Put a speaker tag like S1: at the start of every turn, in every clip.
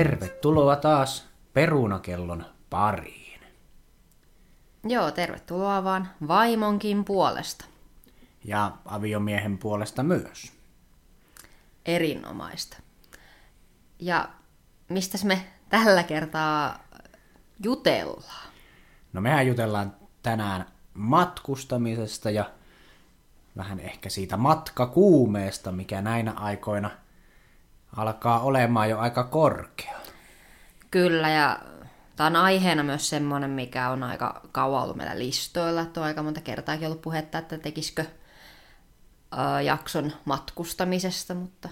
S1: Tervetuloa taas perunakellon pariin.
S2: Joo, tervetuloa vaan vaimonkin puolesta.
S1: Ja aviomiehen puolesta myös.
S2: Erinomaista. Ja mistä me tällä kertaa jutellaan?
S1: No mehän jutellaan tänään matkustamisesta ja vähän ehkä siitä matkakuumeesta, mikä näinä aikoina alkaa olemaan jo aika korkea.
S2: Kyllä, ja tämä on aiheena myös semmoinen, mikä on aika kauan ollut meillä listoilla. Että on aika monta kertaakin ollut puhetta, että tekisikö jakson matkustamisesta, mutta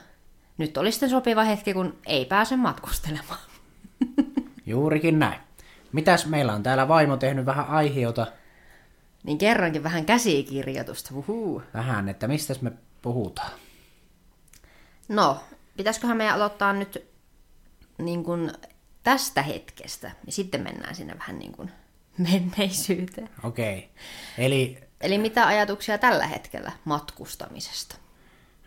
S2: nyt oli sitten sopiva hetki, kun ei pääse matkustelemaan.
S1: Juurikin näin. Mitäs meillä on täällä vaimo tehnyt vähän aiheota?
S2: Niin kerrankin vähän käsikirjoitusta. Uhuhu.
S1: Vähän, että mistä me puhutaan?
S2: No, pitäisiköhän meidän aloittaa nyt niin kuin tästä hetkestä, ja sitten mennään sinne vähän niin kuin menneisyyteen.
S1: Okei. Okay. Eli
S2: Eli mitä ajatuksia tällä hetkellä matkustamisesta?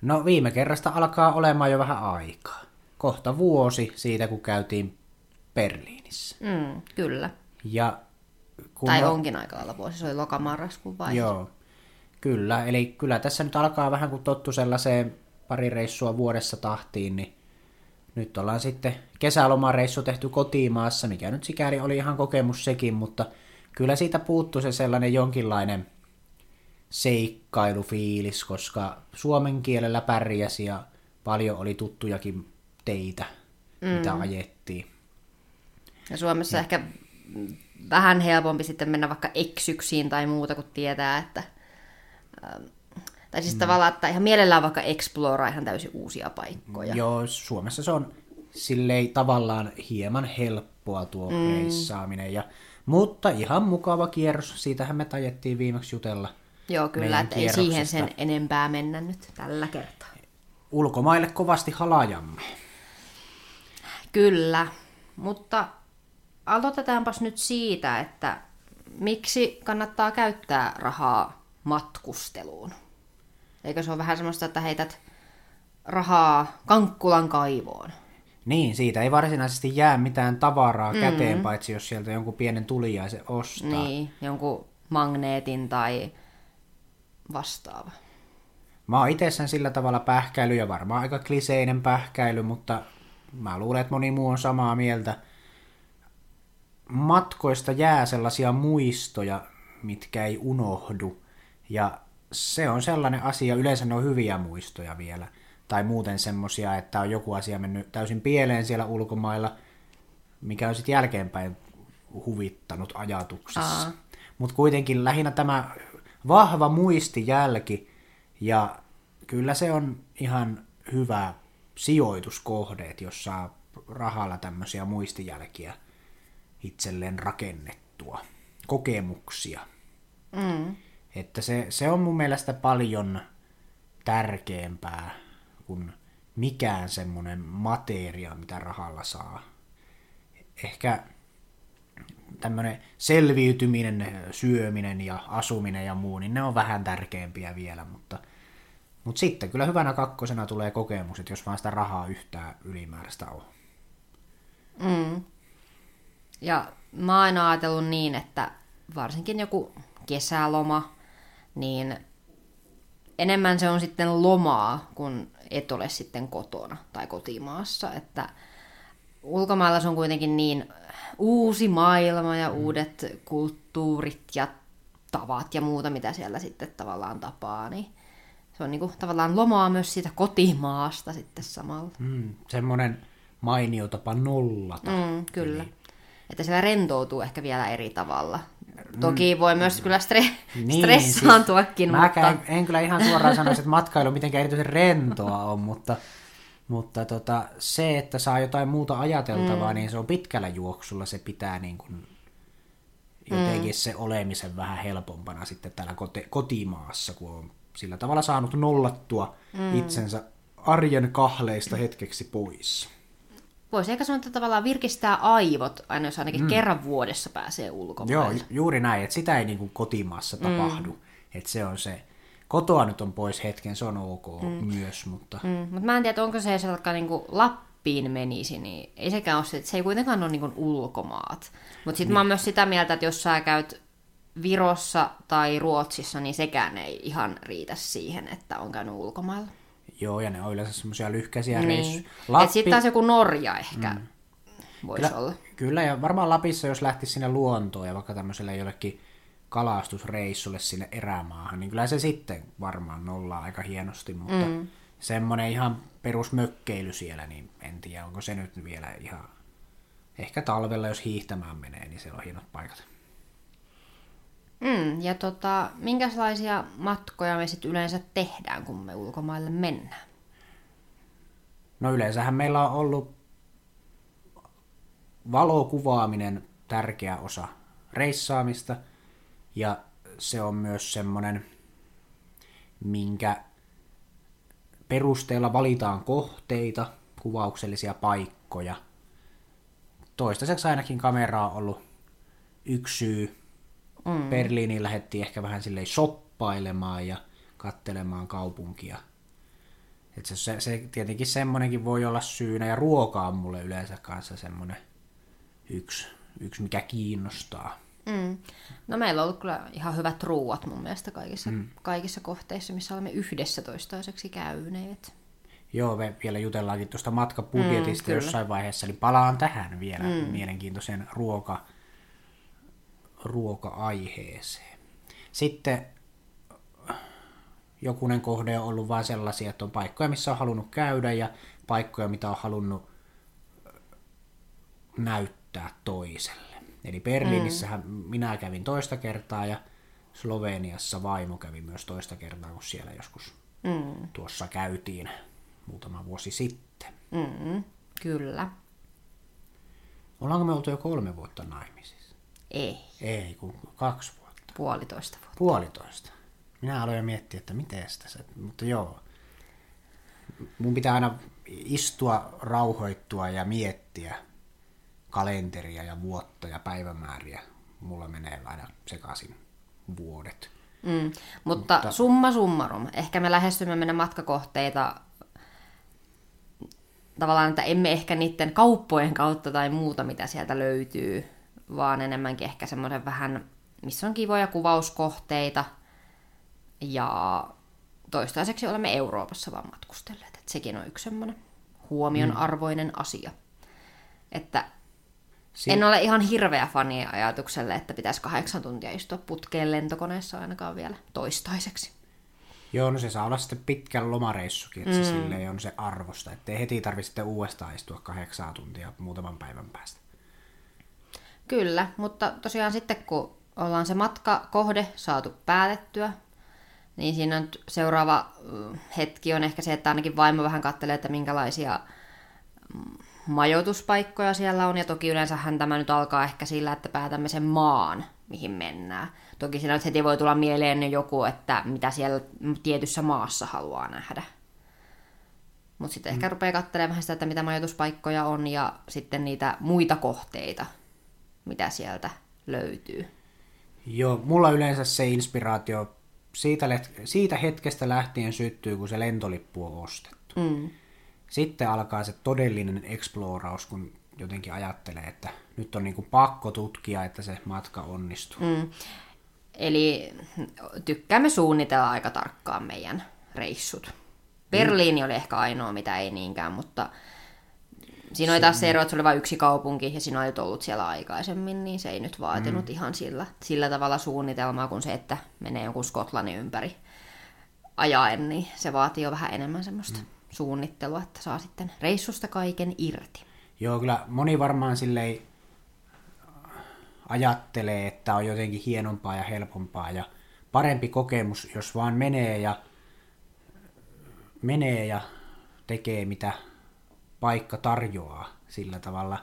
S1: no viime kerrasta alkaa olemaan jo vähän aikaa. Kohta vuosi siitä, kun käytiin Berliinissä.
S2: Mm, kyllä.
S1: Ja kun
S2: Tai
S1: on-
S2: onkin aika lailla vuosi, se oli lokamarraskuun vaihe.
S1: Joo, kyllä. Eli kyllä tässä nyt alkaa vähän kuin tottu sellaiseen pari reissua vuodessa tahtiin, niin nyt ollaan sitten kesälomareissu tehty kotimaassa, mikä nyt sikäli oli ihan kokemus sekin, mutta kyllä siitä puuttuu se sellainen jonkinlainen seikkailufiilis, koska suomen kielellä pärjäsi ja paljon oli tuttujakin teitä, mm. mitä ajettiin.
S2: Ja Suomessa ehkä vähän helpompi sitten mennä vaikka eksyksiin tai muuta, kun tietää, että... Tai siis mm. tavallaan, että ihan mielellään vaikka exploraa ihan täysin uusia paikkoja.
S1: Joo, Suomessa se on silleen tavallaan hieman helppoa tuo mm. reissaaminen. Ja, mutta ihan mukava kierros, siitähän me tajettiin viimeksi jutella.
S2: Joo, kyllä, että ei siihen sen enempää mennä nyt tällä kertaa.
S1: Ulkomaille kovasti halajamme.
S2: Kyllä, mutta aloitetaanpas nyt siitä, että miksi kannattaa käyttää rahaa matkusteluun. Eikö se ole vähän semmoista, että heität rahaa Kankkulan kaivoon?
S1: Niin, siitä ei varsinaisesti jää mitään tavaraa mm. käteen, paitsi jos sieltä jonkun pienen tuliaisen ostaa.
S2: Niin, jonkun magneetin tai vastaava.
S1: Mä oon itse sillä tavalla pähkäily ja varmaan aika kliseinen pähkäily, mutta mä luulen, että moni muu on samaa mieltä. Matkoista jää sellaisia muistoja, mitkä ei unohdu. Ja se on sellainen asia, yleensä ne on hyviä muistoja vielä. Tai muuten semmosia, että on joku asia mennyt täysin pieleen siellä ulkomailla, mikä on sitten jälkeenpäin huvittanut ajatuksissa. Mutta kuitenkin lähinnä tämä vahva muistijälki, ja kyllä se on ihan hyvä sijoituskohde, että jos saa rahalla tämmöisiä muistijälkiä itselleen rakennettua, kokemuksia.
S2: Mm.
S1: Että se, se on mun mielestä paljon tärkeämpää kuin mikään semmoinen materia, mitä rahalla saa. Ehkä tämmöinen selviytyminen, syöminen ja asuminen ja muu, niin ne on vähän tärkeämpiä vielä, mutta, mutta sitten kyllä hyvänä kakkosena tulee kokemukset, jos vaan sitä rahaa yhtään ylimääräistä on.
S2: Mm. Ja mä oon aina ajatellut niin, että varsinkin joku kesäloma, niin enemmän se on sitten lomaa, kun et ole sitten kotona tai kotimaassa. Että ulkomailla se on kuitenkin niin uusi maailma ja uudet kulttuurit ja tavat ja muuta, mitä siellä sitten tavallaan tapaa, niin se on niinku tavallaan lomaa myös siitä kotimaasta sitten samalla.
S1: Mm, semmoinen mainio tapa nollata.
S2: Mm, kyllä. Että siellä rentoutuu ehkä vielä eri tavalla. Toki voi myös kyllä stre- stressaantuakin,
S1: siis
S2: mutta...
S1: En, en kyllä ihan suoraan sanoisi, että matkailu mitenkään erityisen rentoa on, mutta, mutta tota, se, että saa jotain muuta ajateltavaa, mm. niin se on pitkällä juoksulla, se pitää niin kuin jotenkin mm. se olemisen vähän helpompana sitten täällä kote, kotimaassa, kun on sillä tavalla saanut nollattua mm. itsensä arjen kahleista hetkeksi pois.
S2: Voisi ehkä sanoa, että tavallaan virkistää aivot, aina jos ainakin mm. kerran vuodessa pääsee ulkomaille.
S1: Joo, ju- juuri näin, että sitä ei niin kuin kotimaassa tapahdu. Että se on se, kotoa nyt on pois hetken, se on ok mm. myös, mutta...
S2: Mm, mutta mä en tiedä, onko se niinku Lappeenranta Lappiin menisi, niin ei sekään ole se, että se ei kuitenkaan ole niin ulkomaat. Mutta sitten niin. mä oon myös sitä mieltä, että jos sä käyt Virossa tai Ruotsissa, niin sekään ei ihan riitä siihen, että on käynyt ulkomailla.
S1: Joo, ja ne on yleensä semmoisia lyhkäisiä
S2: Niin.
S1: reissuja.
S2: Lappi... Sitten taas joku Norja ehkä mm. voisi
S1: Kyllä,
S2: olla.
S1: kyllä, ja varmaan Lapissa, jos lähtisi sinne luontoon ja vaikka tämmöiselle jollekin kalastusreissulle sinne erämaahan, niin kyllä se sitten varmaan nollaa aika hienosti, mutta mm. semmoinen ihan perusmökkeily siellä, niin en tiedä, onko se nyt vielä ihan... Ehkä talvella, jos hiihtämään menee, niin siellä on hienot paikat.
S2: Mm, ja tota, minkälaisia matkoja me sitten yleensä tehdään, kun me ulkomaille mennään?
S1: No yleensähän meillä on ollut valokuvaaminen tärkeä osa reissaamista, ja se on myös semmoinen, minkä perusteella valitaan kohteita, kuvauksellisia paikkoja. Toistaiseksi ainakin kamera on ollut yksi syy. Mm. Berliiniin lähdettiin ehkä vähän silleen shoppailemaan ja kattelemaan kaupunkia. Et se, se, se, tietenkin semmonenkin voi olla syynä, ja ruoka on mulle yleensä kanssa semmonen yksi, yksi mikä kiinnostaa.
S2: Mm. No meillä on ollut kyllä ihan hyvät ruuat mun mielestä kaikissa, mm. kaikissa kohteissa, missä olemme yhdessä toistaiseksi käyneet.
S1: Joo, me vielä jutellaankin tuosta matkabudjetista mm, jossain vaiheessa, niin palaan tähän vielä mm. mielenkiintoiseen ruoka, ruoka-aiheeseen. Sitten jokunen kohde on ollut vain sellaisia, että on paikkoja, missä on halunnut käydä ja paikkoja, mitä on halunnut näyttää toiselle. Eli Berliinissähän mm. minä kävin toista kertaa ja Sloveniassa vaimo kävi myös toista kertaa, kun siellä joskus mm. tuossa käytiin muutama vuosi sitten.
S2: Mm, kyllä.
S1: Ollaanko me oltu jo kolme vuotta naimisissa?
S2: Ei.
S1: Ei, kun kaksi vuotta.
S2: Puolitoista vuotta.
S1: Puolitoista. Minä aloin jo miettiä, että miten tässä, mutta joo. Mun pitää aina istua, rauhoittua ja miettiä kalenteria ja vuotta ja päivämääriä. Mulla menee aina sekaisin vuodet.
S2: Mm, mutta, mutta summa summarum, ehkä me lähestymme meidän matkakohteita tavallaan, että emme ehkä niiden kauppojen kautta tai muuta, mitä sieltä löytyy, vaan enemmänkin ehkä semmoinen vähän, missä on kivoja kuvauskohteita, ja toistaiseksi olemme Euroopassa vaan matkustelleet. Että sekin on yksi semmoinen huomionarvoinen mm. asia. Että si- en ole ihan hirveä fani ajatukselle, että pitäisi kahdeksan tuntia istua putkeen lentokoneessa ainakaan vielä toistaiseksi.
S1: Joo, no se saa olla sitten pitkän lomareissukin, että mm. se silleen on se arvosta, ettei heti tarvitse sitten uudestaan istua kahdeksan tuntia muutaman päivän päästä.
S2: Kyllä, mutta tosiaan sitten kun ollaan se matkakohde saatu päätettyä, niin siinä on seuraava hetki on ehkä se, että ainakin vaimo vähän katselee, että minkälaisia mm, majoituspaikkoja siellä on. Ja toki yleensähän tämä nyt alkaa ehkä sillä, että päätämme sen maan, mihin mennään. Toki siinä nyt heti voi tulla mieleen joku, että mitä siellä tietyssä maassa haluaa nähdä. Mutta sitten mm. ehkä rupeaa katselemaan sitä, että mitä majoituspaikkoja on ja sitten niitä muita kohteita, mitä sieltä löytyy.
S1: Joo, mulla yleensä se inspiraatio siitä, siitä hetkestä lähtien syttyy, kun se lentolippu on ostettu. Mm. Sitten alkaa se todellinen exploraus, kun jotenkin ajattelee, että nyt on niin kuin pakko tutkia, että se matka onnistuu. Mm.
S2: Eli tykkäämme suunnitella aika tarkkaan meidän reissut. Berliini mm. oli ehkä ainoa, mitä ei niinkään, mutta Siinä oli taas se ero, että se oli vain yksi kaupunki ja siinä oli ollut siellä aikaisemmin, niin se ei nyt vaatinut mm. ihan sillä, sillä tavalla suunnitelmaa kuin se, että menee jonkun Skotlannin ympäri ajaen, niin se vaatii jo vähän enemmän semmoista mm. suunnittelua, että saa sitten reissusta kaiken irti.
S1: Joo, kyllä moni varmaan silleen ajattelee, että on jotenkin hienompaa ja helpompaa ja parempi kokemus, jos vaan menee ja menee ja tekee mitä paikka tarjoaa sillä tavalla.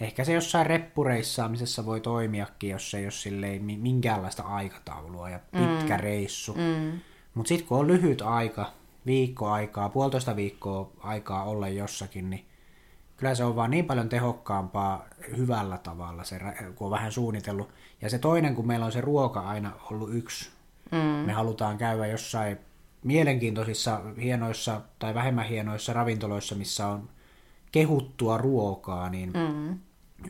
S1: Ehkä se jossain reppureissaamisessa voi toimiakin, jos ei ole silleen minkäänlaista aikataulua ja pitkä mm. reissu. Mm. Mutta sitten kun on lyhyt aika, viikko aikaa, puolitoista viikkoa aikaa olla jossakin, niin kyllä se on vaan niin paljon tehokkaampaa hyvällä tavalla, se, kun on vähän suunnitellut. Ja se toinen, kun meillä on se ruoka aina ollut yksi, mm. me halutaan käydä jossain mielenkiintoisissa, hienoissa tai vähemmän hienoissa ravintoloissa, missä on kehuttua ruokaa, niin mm.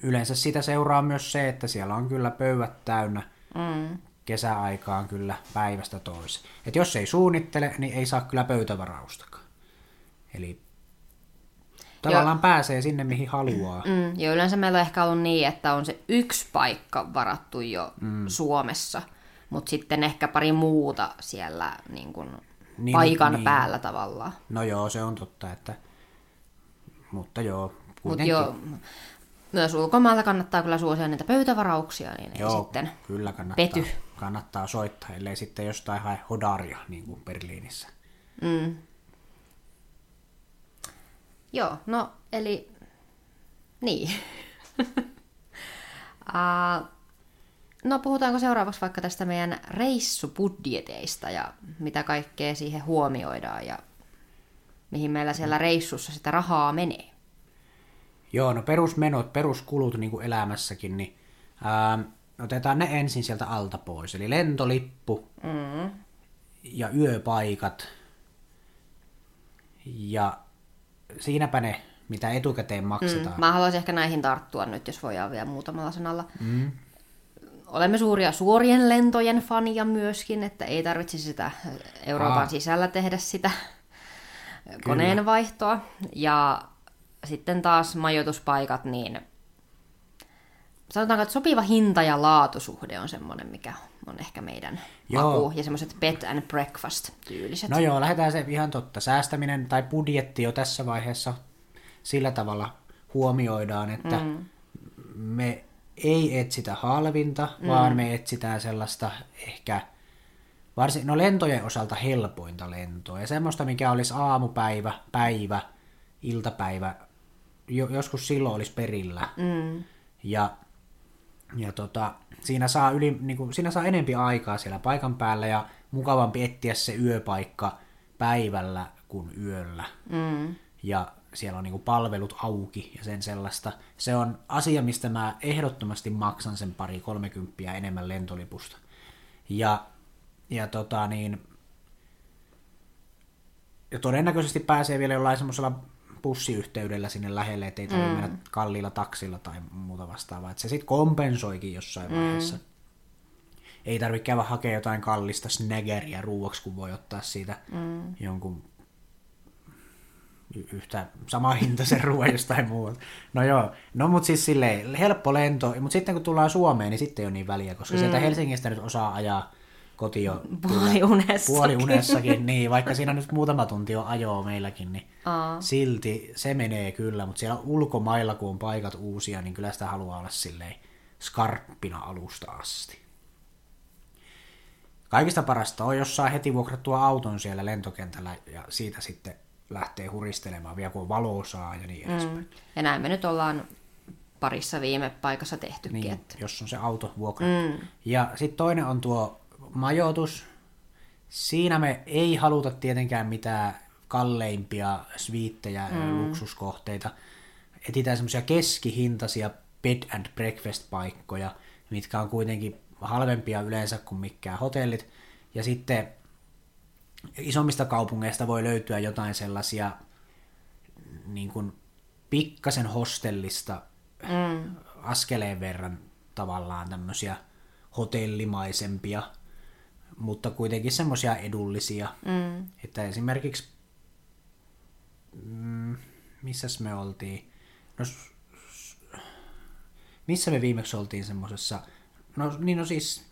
S1: yleensä sitä seuraa myös se, että siellä on kyllä pöydät täynnä mm. kesäaikaan kyllä päivästä toiseen. Et jos ei suunnittele, niin ei saa kyllä pöytävaraustakaan. Eli tavallaan jo. pääsee sinne, mihin haluaa.
S2: Mm, ja yleensä meillä on ehkä ollut niin, että on se yksi paikka varattu jo mm. Suomessa, mutta sitten ehkä pari muuta siellä niin kun, niin, paikan niin. päällä tavallaan.
S1: No joo, se on totta, että... Mutta joo, kuitenkin. Mut joo,
S2: myös ulkomailla kannattaa kyllä suosia niitä pöytävarauksia, niin
S1: joo,
S2: ei sitten
S1: kyllä kannattaa, pety. kannattaa soittaa, ellei sitten jostain hae hodaria, niin kuin Berliinissä. Mm.
S2: Joo, no eli niin. uh, no puhutaanko seuraavaksi vaikka tästä meidän reissubudjeteista ja mitä kaikkea siihen huomioidaan ja mihin meillä siellä reissussa sitä rahaa menee?
S1: Joo, no perusmenot, peruskulut niin kuin elämässäkin, niin ää, otetaan ne ensin sieltä alta pois. Eli lentolippu mm. ja yöpaikat ja siinäpä ne, mitä etukäteen maksetaan.
S2: Mm, mä haluaisin ehkä näihin tarttua nyt, jos voidaan vielä muutamalla sanalla. Mm. Olemme suuria suorien lentojen fania myöskin, että ei tarvitsisi sitä Euroopan Aa. sisällä tehdä sitä koneenvaihtoa. Ja sitten taas majoituspaikat, niin sanotaanko, että sopiva hinta ja laatusuhde on semmoinen, mikä on ehkä meidän joo. maku, ja semmoiset bed and breakfast tyyliset.
S1: No joo, lähdetään se ihan totta. Säästäminen tai budjetti jo tässä vaiheessa sillä tavalla huomioidaan, että mm. me ei etsitä halvinta, mm. vaan me etsitään sellaista ehkä varsin, no lentojen osalta helpointa lentoa ja semmoista, mikä olisi aamupäivä, päivä, iltapäivä, jo, joskus silloin olisi perillä. Mm. Ja, ja tota, siinä saa, yli, niin kuin, siinä saa enempi aikaa siellä paikan päällä ja mukavampi etsiä se yöpaikka päivällä kuin yöllä. Mm. Ja siellä on niin kuin palvelut auki ja sen sellaista. Se on asia, mistä mä ehdottomasti maksan sen pari kolmekymppiä enemmän lentolipusta. Ja, ja tota niin, ja todennäköisesti pääsee vielä jollain semmoisella bussiyhteydellä sinne lähelle, ettei tarvitse mm. mennä kalliilla taksilla tai muuta vastaavaa. Että se sitten kompensoikin jossain mm. vaiheessa. Ei tarvitse käydä hakemaan jotain kallista snaggeria ruuaksi, kun voi ottaa siitä mm. jonkun yhtä sama hinta sen ruoan jostain muualta. No joo, no mutta siis silleen helppo lento, mutta sitten kun tullaan Suomeen, niin sitten ei ole niin väliä, koska mm. sieltä Helsingistä nyt osaa ajaa koti jo
S2: puoliunessakin.
S1: puoliunessakin, niin vaikka siinä nyt muutama tunti on ajoa meilläkin, niin Aa. silti se menee kyllä, mutta siellä ulkomailla, kun on paikat uusia, niin kyllä sitä haluaa olla silleen skarppina alusta asti. Kaikista parasta on, jos saa heti vuokrattua auton siellä lentokentällä ja siitä sitten lähtee huristelemaan vielä kun valosaa ja niin edespäin. Mm.
S2: Ja näin me nyt ollaan parissa viime paikassa tehtykin.
S1: Niin, että... jos on se auto vuokrattu. Mm. Ja sitten toinen on tuo majoitus. Siinä me ei haluta tietenkään mitään kalleimpia sviittejä ja mm. luksuskohteita. Etitään semmoisia keskihintaisia bed and breakfast paikkoja, mitkä on kuitenkin halvempia yleensä kuin mikään hotellit. Ja sitten isommista kaupungeista voi löytyä jotain sellaisia niin kuin pikkasen hostellista mm. askeleen verran tavallaan tämmöisiä hotellimaisempia, mutta kuitenkin semmoisia edullisia. Mm. Että esimerkiksi, mm, missäs me oltiin? No, missä me viimeksi oltiin semmoisessa, no niin no siis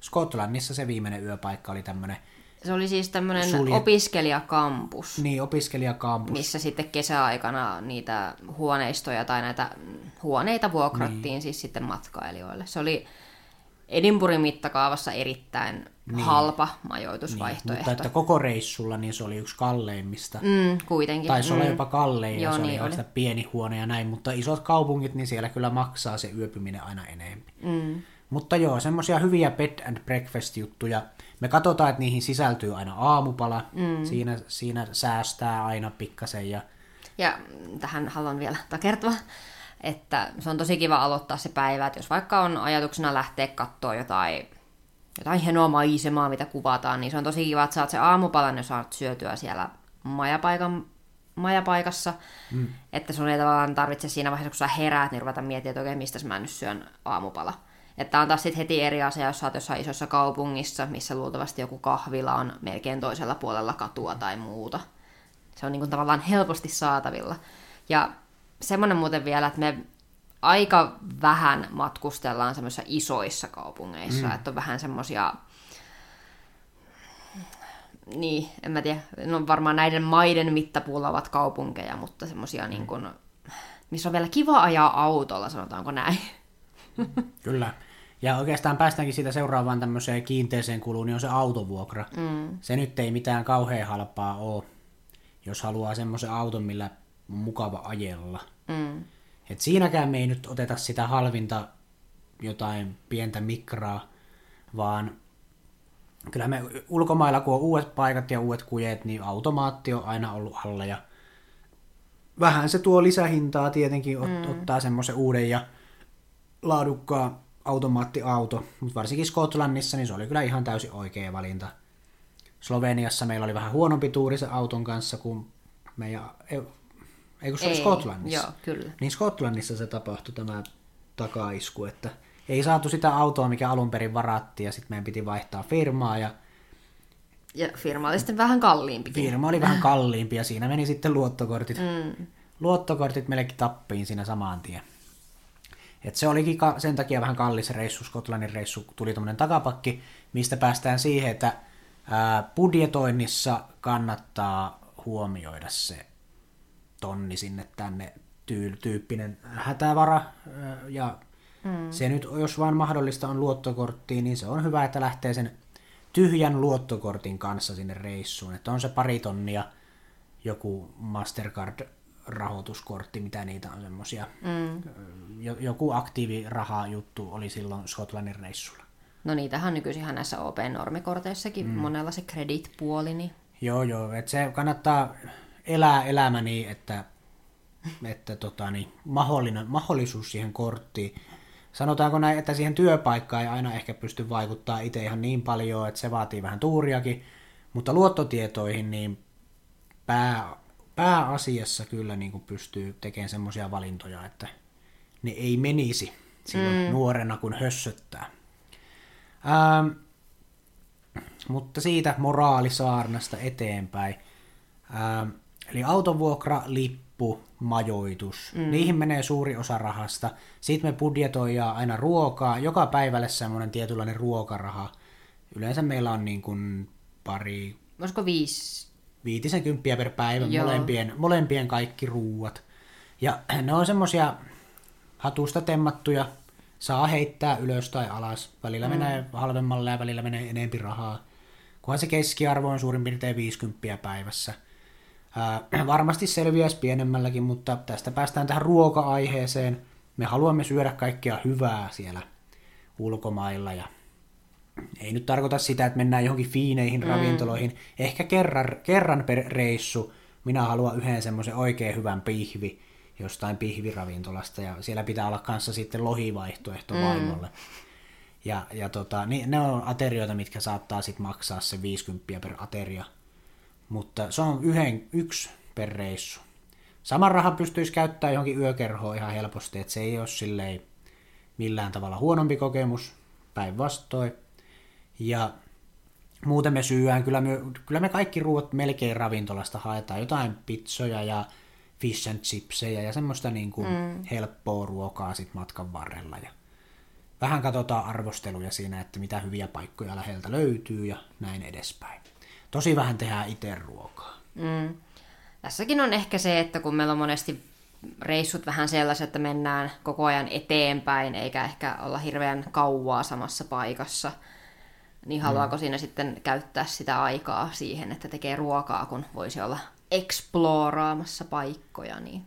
S1: Skotlannissa se viimeinen yöpaikka oli tämmöinen
S2: se oli siis tämmöinen Sulje... opiskelijakampus.
S1: Niin, opiskelijakampus.
S2: Missä sitten kesäaikana niitä huoneistoja tai näitä huoneita vuokrattiin niin. siis sitten matkailijoille. Se oli Edinburghin mittakaavassa erittäin niin. halpa majoitusvaihtoehto. Niin,
S1: mutta että koko reissulla niin se oli yksi kalleimmista.
S2: Mm, kuitenkin.
S1: Taisi mm. olla jopa kallein ja Joo, se niin oli, oli. pieni huone ja näin, mutta isot kaupungit, niin siellä kyllä maksaa se yöpyminen aina enemmän. Mm. Mutta joo, semmoisia hyviä bed and breakfast juttuja me katsotaan, että niihin sisältyy aina aamupala, mm. siinä, siinä säästää aina pikkasen. Ja...
S2: ja tähän haluan vielä takertua, että se on tosi kiva aloittaa se päivä, että jos vaikka on ajatuksena lähteä katsoa jotain, jotain hienoa maisemaa, mitä kuvataan, niin se on tosi kiva, että saat se aamupalan, jos saat syötyä siellä majapaikan majapaikassa, mm. että sun ei tavallaan tarvitse siinä vaiheessa, kun sä heräät, niin ruveta miettimään, että oikein mistä mä nyt syön aamupala. Että on taas sitten heti eri asia, jos sä oot jossain isossa kaupungissa, missä luultavasti joku kahvila on melkein toisella puolella katua tai muuta. Se on niin kuin tavallaan helposti saatavilla. Ja semmoinen muuten vielä, että me aika vähän matkustellaan semmoisissa isoissa kaupungeissa, mm. että on vähän semmoisia niin, en mä tiedä, no varmaan näiden maiden mittapuulla ovat kaupunkeja, mutta semmoisia niin kuin, missä on vielä kiva ajaa autolla, sanotaanko näin.
S1: Kyllä. Ja oikeastaan päästäänkin siitä seuraavaan tämmöiseen kiinteeseen kuluun, niin on se autovuokra. Mm. Se nyt ei mitään kauhean halpaa ole, jos haluaa semmoisen auton, millä on mukava ajella. Mm. Et siinäkään me ei nyt oteta sitä halvinta jotain pientä mikraa, vaan kyllä me ulkomailla, kun on uudet paikat ja uudet kujet, niin automaatti on aina ollut alla ja vähän se tuo lisähintaa tietenkin, ot, mm. ottaa semmoisen uuden ja laadukkaan automaattiauto, mutta varsinkin Skotlannissa niin se oli kyllä ihan täysin oikea valinta. Sloveniassa meillä oli vähän huonompi tuuri se auton kanssa kuin meidän, eikö se ei, Skotlannissa?
S2: Joo, kyllä.
S1: Niin Skotlannissa se tapahtui tämä takaisku, että ei saatu sitä autoa, mikä alun perin varattiin, ja sitten meidän piti vaihtaa firmaa, ja
S2: ja firma oli sitten vähän kalliimpi.
S1: Firma oli vähän kalliimpi ja siinä meni sitten luottokortit. Mm. Luottokortit melkein tappiin siinä samaan tien. Et se olikin ka- sen takia vähän kallis reissu, Skotlannin reissu, tuli tämmöinen takapakki, mistä päästään siihen, että ää, budjetoinnissa kannattaa huomioida se tonni sinne tänne tyy- tyyppinen hätävara ja Mm. Se nyt, jos vaan mahdollista on luottokorttiin, niin se on hyvä, että lähtee sen tyhjän luottokortin kanssa sinne reissuun. Että on se pari tonnia joku Mastercard-rahoituskortti, mitä niitä on semmosia. Mm. Joku aktiiviraha juttu oli silloin Skotlannin reissulla.
S2: No niitähän nykyisin näissä OP-normikorteissakin mm. monella se credit-puoli. Niin...
S1: Joo, joo. Että se kannattaa elää elämä niin, että, että tota, niin, mahdollinen, mahdollisuus siihen korttiin sanotaanko näin, että siihen työpaikkaan ei aina ehkä pysty vaikuttaa itse ihan niin paljon, että se vaatii vähän tuuriakin, mutta luottotietoihin niin pää, pääasiassa kyllä niin kuin pystyy tekemään semmoisia valintoja, että ne ei menisi silloin mm. nuorena, kun hössöttää. Ähm, mutta siitä moraalisaarnasta eteenpäin. Ähm, eli autovuokra, lippu, majoitus. Mm. Niihin menee suuri osa rahasta. Sitten me budjetoidaan aina ruokaa. Joka päivälle semmoinen tietynlainen ruokaraha. Yleensä meillä on niin kuin pari...
S2: Olisiko viisi?
S1: Viitisen kymppiä per päivä, molempien, molempien kaikki ruuat. Ja ne on semmoisia hatusta temmattuja, saa heittää ylös tai alas. Välillä mm. menee halvemmalle ja välillä menee enempi rahaa. Kunhan se keskiarvo on suurin piirtein 50 päivässä. Ää, varmasti selviäisi pienemmälläkin, mutta tästä päästään tähän ruoka-aiheeseen. Me haluamme syödä kaikkea hyvää siellä ulkomailla ja ei nyt tarkoita sitä, että mennään johonkin fiineihin mm. ravintoloihin. Ehkä kerran, kerran per reissu minä haluan yhden semmoisen oikein hyvän pihvi jostain pihviravintolasta ja siellä pitää olla kanssa sitten lohivaihtoehto mm. vaimolle. Ja, ja tota, niin ne on aterioita, mitkä saattaa sitten maksaa se 50 per ateria mutta se on yhden, yksi per reissu. Saman rahan pystyisi käyttämään johonkin yökerhoon ihan helposti, että se ei ole silleen millään tavalla huonompi kokemus, päinvastoin. Ja muuten me syyään, kyllä me, kyllä me kaikki ruoat melkein ravintolasta haetaan, jotain pizzoja ja fish and chipsejä ja semmoista niin kuin mm. helppoa ruokaa sit matkan varrella. Ja vähän katsotaan arvosteluja siinä, että mitä hyviä paikkoja läheltä löytyy ja näin edespäin tosi vähän tehdään itse ruokaa.
S2: Mm. Tässäkin on ehkä se, että kun meillä on monesti reissut vähän sellaiset, että mennään koko ajan eteenpäin, eikä ehkä olla hirveän kauaa samassa paikassa, niin haluaako mm. siinä sitten käyttää sitä aikaa siihen, että tekee ruokaa, kun voisi olla eksploraamassa paikkoja, niin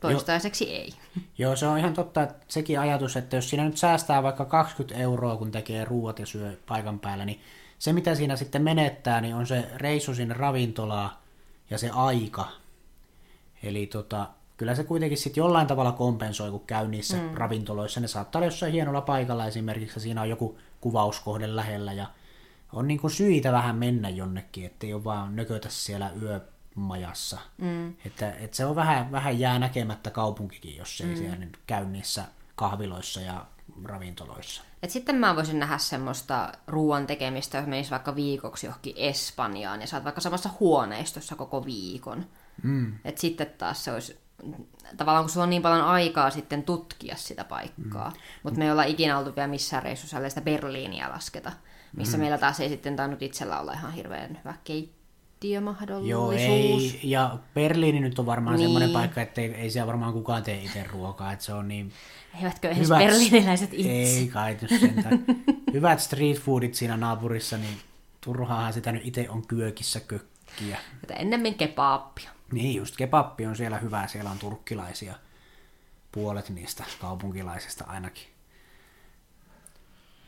S2: toistaiseksi jo, ei.
S1: Joo, se on ihan totta, että sekin ajatus, että jos siinä nyt säästää vaikka 20 euroa, kun tekee ruoat ja syö paikan päällä, niin se, mitä siinä sitten menettää, niin on se reissu sinne ravintolaan ja se aika. Eli tota, kyllä se kuitenkin sitten jollain tavalla kompensoi, kun käy niissä mm. ravintoloissa. Ne saattaa olla jossain hienolla paikalla esimerkiksi, siinä on joku kuvauskohde lähellä ja on niin kuin syitä vähän mennä jonnekin, ettei ole vaan nökötä siellä yö majassa. Mm. Että, että se on vähän, vähän jää näkemättä kaupunkikin, jos ei mm. siellä nyt käy niissä kahviloissa ja ravintoloissa.
S2: Et sitten mä voisin nähdä semmoista ruoan tekemistä, jos menisi vaikka viikoksi johonkin Espanjaan ja saat vaikka samassa huoneistossa koko viikon. Mm. Et sitten taas se olisi, tavallaan kun sulla on niin paljon aikaa sitten tutkia sitä paikkaa. Mm. Mutta me ei olla ikinä oltu vielä missään reissussa, sitä Berliiniä lasketa, missä mm. meillä taas ei sitten tainnut itsellä olla ihan hirveän hyvä keittiömahdollisuus.
S1: Joo, ei. Ja Berliini nyt on varmaan niin. semmoinen paikka, että ei, ei siellä varmaan kukaan tee itse ruokaa, että se on niin
S2: Eivätkö edes hyvät, berliiniläiset itse?
S1: Ei kai sentään. Hyvät street foodit siinä naapurissa, niin turhaahan sitä nyt itse on kyökissä kökkiä.
S2: Että ennemmin kebappia.
S1: Niin, just kebappi on siellä hyvää. Siellä on turkkilaisia. Puolet niistä kaupunkilaisista ainakin.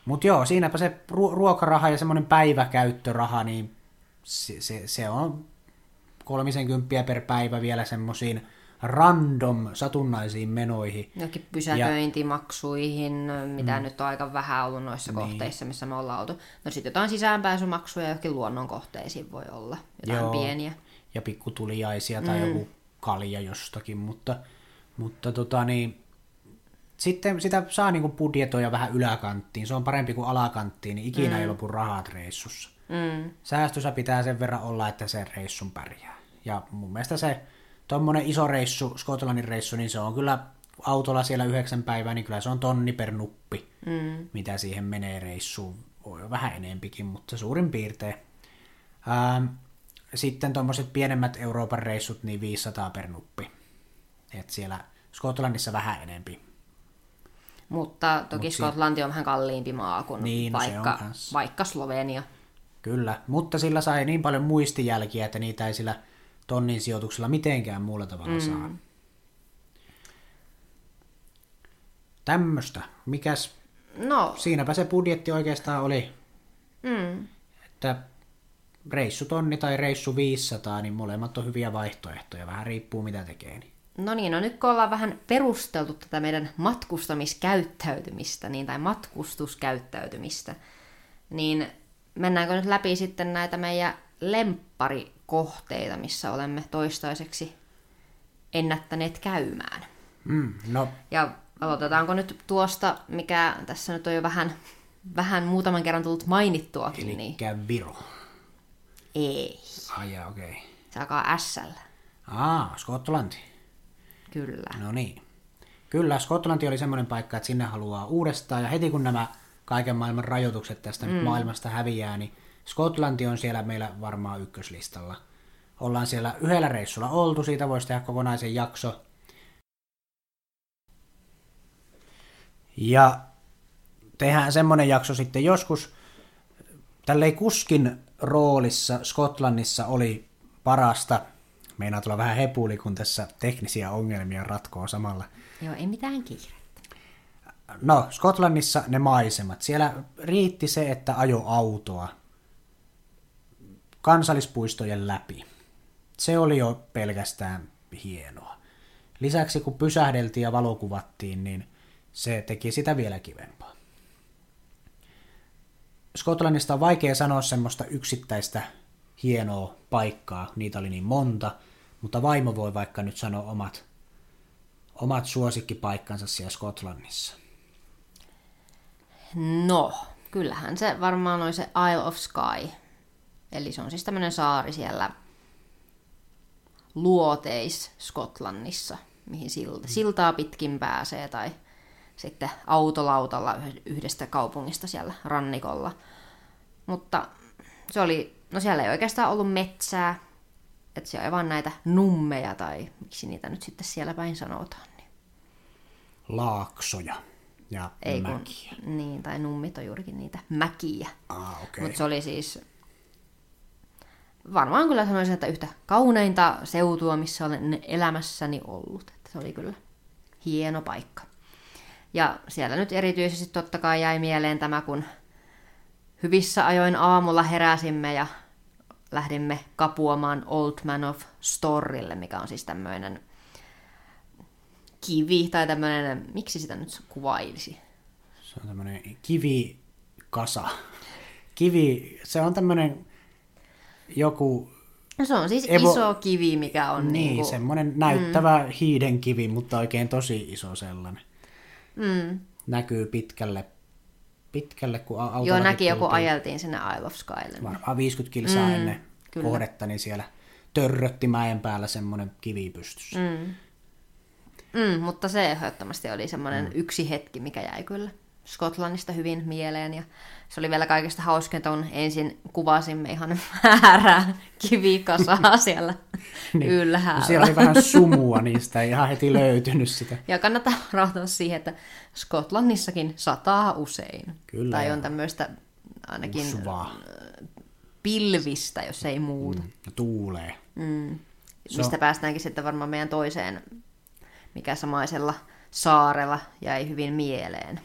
S1: Mutta joo, siinäpä se ruokaraha ja semmoinen päiväkäyttöraha, niin se, se, se on kolmisen kymppiä per päivä vielä semmoisiin random satunnaisiin menoihin.
S2: Jokin pysäköintimaksuihin, mitä mm. nyt on aika vähän ollut noissa niin. kohteissa, missä me ollaan oltu. No sitten jotain sisäänpääsymaksuja johonkin luonnon kohteisiin voi olla, jotain Joo. pieniä.
S1: Ja pikkutuliaisia tai mm. joku kalja jostakin, mutta, mutta tota niin, sitten sitä saa niinku budjetoida vähän yläkanttiin. Se on parempi kuin alakanttiin, niin ikinä mm. ei lopu rahat reissussa. Mm. Säästössä pitää sen verran olla, että sen reissun pärjää. Ja mun mielestä se tuommoinen iso reissu, Skotlannin reissu, niin se on kyllä autolla siellä yhdeksän päivää, niin kyllä se on tonni per nuppi, mm. mitä siihen menee reissuun. Voi jo vähän enempikin, mutta suurin piirtein. Ähm, sitten tuommoiset pienemmät Euroopan reissut, niin 500 per nuppi. Et siellä Skotlannissa vähän enempi.
S2: Mutta toki Mut Skotlanti on vähän kalliimpi maa kuin niin, no vaikka, vaikka Slovenia.
S1: Kyllä, mutta sillä sai niin paljon muistijälkiä, että niitä ei sillä tonnin sijoituksella mitenkään muulla tavalla mm. saa. Tämmöstä. Mikäs? No. Siinäpä se budjetti oikeastaan oli. Mm. Että reissu tonni tai reissu 500, niin molemmat on hyviä vaihtoehtoja. Vähän riippuu mitä tekee. Niin.
S2: No niin, no nyt kun ollaan vähän perusteltu tätä meidän matkustamiskäyttäytymistä, niin, tai matkustuskäyttäytymistä, niin mennäänkö nyt läpi sitten näitä meidän lemppari kohteita, missä olemme toistaiseksi ennättäneet käymään.
S1: Mm, no.
S2: Ja aloitetaanko nyt tuosta, mikä tässä nyt on jo vähän, vähän muutaman kerran tullut mainittuakin.
S1: Eli
S2: niin...
S1: Viro.
S2: Ei.
S1: Ai ah, okei. Okay.
S2: Se alkaa SL.
S1: Aa, Skotlanti.
S2: Kyllä.
S1: No niin. Kyllä, Skotlanti oli semmoinen paikka, että sinne haluaa uudestaan, ja heti kun nämä kaiken maailman rajoitukset tästä mm. nyt maailmasta häviää, niin Skotlanti on siellä meillä varmaan ykköslistalla. Ollaan siellä yhdellä reissulla oltu, siitä voisi tehdä kokonaisen jakso. Ja tehdään semmonen jakso sitten joskus. Tällei kuskin roolissa Skotlannissa oli parasta. Meinaa tulla vähän hepuli, kun tässä teknisiä ongelmia ratkoo samalla.
S2: Joo, ei mitään kiirettä.
S1: No, Skotlannissa ne maisemat. Siellä riitti se, että ajo autoa kansallispuistojen läpi. Se oli jo pelkästään hienoa. Lisäksi kun pysähdeltiin ja valokuvattiin, niin se teki sitä vielä kivempaa. Skotlannista on vaikea sanoa semmoista yksittäistä hienoa paikkaa, niitä oli niin monta, mutta vaimo voi vaikka nyt sanoa omat, omat suosikkipaikkansa siellä Skotlannissa.
S2: No, kyllähän se varmaan oli se Isle of Skye, Eli se on siis tämmöinen saari siellä luoteis Skotlannissa, mihin silta, siltaa pitkin pääsee tai sitten autolautalla yhdestä kaupungista siellä rannikolla. Mutta se oli, no siellä ei oikeastaan ollut metsää, että siellä ei vaan näitä nummeja tai miksi niitä nyt sitten siellä päin sanotaan. Niin.
S1: Laaksoja ja ei mäkiä.
S2: Kun, niin, tai nummit on juurikin niitä mäkiä.
S1: Ah, okay.
S2: Mutta se oli siis varmaan kyllä sanoisin, että yhtä kauneinta seutua, missä olen elämässäni ollut. Että se oli kyllä hieno paikka. Ja siellä nyt erityisesti totta kai jäi mieleen tämä, kun hyvissä ajoin aamulla heräsimme ja lähdimme kapuamaan Old Man of Storille, mikä on siis tämmöinen kivi tai tämmöinen, miksi sitä nyt kuvailisi?
S1: Se on tämmöinen kivikasa. Kivi, se on tämmöinen joku
S2: No se on siis
S1: Evo-
S2: iso kivi, mikä on
S1: Niin,
S2: niinku...
S1: semmoinen näyttävä mm. hiidenkivi, mutta oikein tosi iso sellainen.
S2: Mm.
S1: Näkyy pitkälle, pitkälle kun a- autolla
S2: Joo, näki joku ajeltiin sinne Isle of Skylle.
S1: Varmaan 50 kilsaa mm, ennen
S2: kyllä.
S1: kohdetta, niin siellä törrötti mäen päällä semmoinen kivi pystyssä. Mm.
S2: Mm, mutta se ehdottomasti oli semmoinen mm. yksi hetki, mikä jäi kyllä Skotlannista hyvin mieleen. Ja se oli vielä kaikista hauskinta, kun ensin kuvasimme ihan väärää kivikasaa siellä niin. ylhäällä.
S1: Siellä oli vähän sumua niistä, ei ihan heti löytynyt sitä.
S2: Ja kannattaa varautua siihen, että Skotlannissakin sataa usein.
S1: Kyllä,
S2: tai on tämmöistä ainakin
S1: Usvaa.
S2: pilvistä, jos ei muuta. Mm.
S1: Tuulee.
S2: Mistä päästäänkin sitten varmaan meidän toiseen, mikä samaisella saarella jäi hyvin mieleen.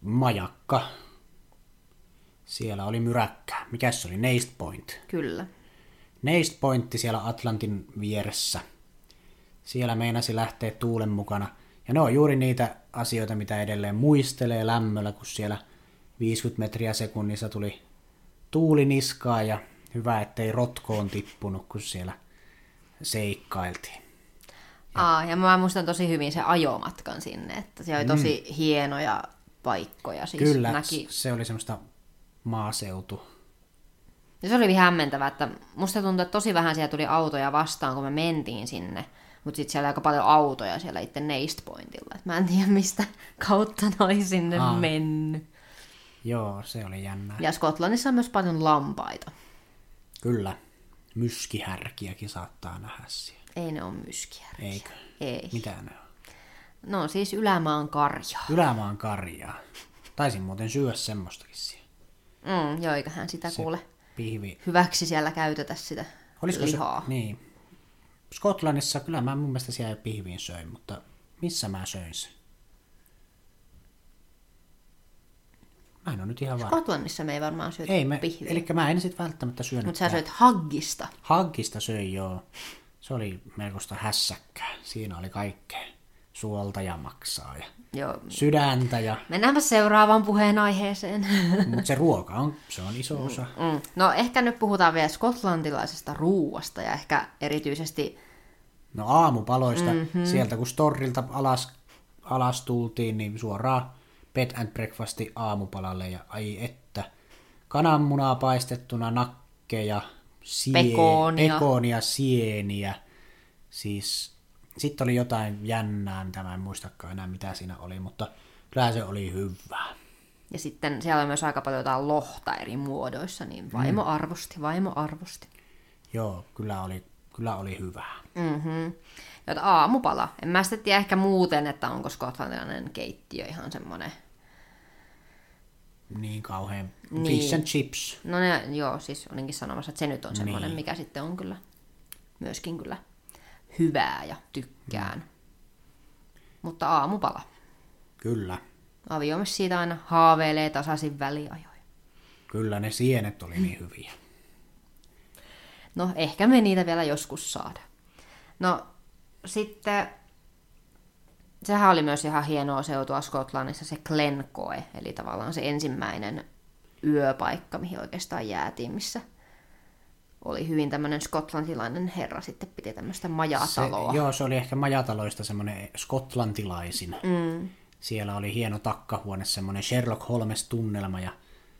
S1: Majakka. Siellä oli myräkkää. Mikäs se oli? Neist Point.
S2: Kyllä.
S1: Neist Pointti siellä Atlantin vieressä. Siellä meinasi lähteä tuulen mukana. Ja ne on juuri niitä asioita, mitä edelleen muistelee lämmöllä, kun siellä 50 metriä sekunnissa tuli tuuli niskaa ja hyvä, ettei rotkoon tippunut, kun siellä seikkailtiin.
S2: Aa, ja mä muistan tosi hyvin se ajomatkan sinne, että siellä oli tosi mm. hienoja paikkoja. Siis
S1: Kyllä,
S2: Näki.
S1: se oli semmoista maaseutu.
S2: Ja se oli hyvin hämmentävää, että musta tuntuu, että tosi vähän siellä tuli autoja vastaan, kun me mentiin sinne. Mutta sitten siellä oli aika paljon autoja siellä itse Neist Pointilla. Et mä en tiedä, mistä kautta ne oli sinne
S1: Aa.
S2: mennyt.
S1: Joo, se oli jännää.
S2: Ja Skotlannissa on myös paljon lampaita.
S1: Kyllä, myskihärkiäkin saattaa nähdä siellä.
S2: Ei ne ole myskiä.
S1: Eikö?
S2: Ei.
S1: Mitä ne on?
S2: No siis ylämaan karjaa.
S1: Ylämaan karjaa. Taisin muuten syödä semmoistakin siellä.
S2: Mm, joo, eiköhän sitä kuule
S1: Pihvi.
S2: hyväksi siellä käytetä sitä
S1: Olisiko
S2: lihaa.
S1: se? Niin. Skotlannissa kyllä mä mun mielestä siellä pihviin söin, mutta missä mä söin sen? Mä en ole nyt ihan varma.
S2: Skotlannissa me ei varmaan syöty
S1: Ei, me,
S2: pihviä.
S1: eli mä en sit välttämättä syönyt.
S2: Mutta sä söit haggista.
S1: Haggista söin joo. Se oli melkoista hässäkkää. Siinä oli kaikkea. Suolta ja maksaa ja
S2: Joo.
S1: sydäntä ja...
S2: Mennäänpä seuraavaan puheenaiheeseen.
S1: Mutta se ruoka on, se on iso osa.
S2: Mm. No ehkä nyt puhutaan vielä skotlantilaisesta ruuasta ja ehkä erityisesti,
S1: No aamupaloista, mm-hmm. sieltä kun Storrilta alas, alas tultiin, niin suoraan bed and breakfasti aamupalalle ja ai että. Kananmunaa paistettuna, nakkeja, sie-
S2: Pekoonia.
S1: pekoonia, sieniä. Siis sitten oli jotain jännää, mitä mä en muistakaan enää mitä siinä oli, mutta kyllä se oli hyvää.
S2: ja sitten siellä on myös aika paljon jotain lohta eri muodoissa, niin vaimo mm. arvosti, vaimo arvosti.
S1: Joo, kyllä oli, kyllä oli hyvää.
S2: Mm-hmm. Jota aamupala. En mä sitten tiedä ehkä muuten, että onko skotlantilainen keittiö ihan semmoinen.
S1: Niin kauhean.
S2: Niin.
S1: Fish and chips.
S2: No ne, joo, siis olinkin sanomassa, että se nyt on semmoinen,
S1: Niin.
S2: mikä sitten on kyllä myöskin kyllä hyvää ja tykkään. Mutta aamupala.
S1: Kyllä.
S2: Avio myös siitä aina haaveilee tasaisin väliajoin.
S1: Kyllä ne sienet oli niin hyviä.
S2: No, ehkä me niitä vielä joskus saada. No, sitten sehän oli myös ihan hienoa seutua Skotlannissa, se Glencoe, eli tavallaan se ensimmäinen yöpaikka, mihin oikeastaan jäätiin, missä oli hyvin tämmöinen skotlantilainen herra sitten piti tämmöistä majataloa.
S1: Se, joo, se oli ehkä majataloista semmoinen skotlantilaisin. Mm. Siellä oli hieno takkahuone, semmoinen Sherlock Holmes-tunnelma ja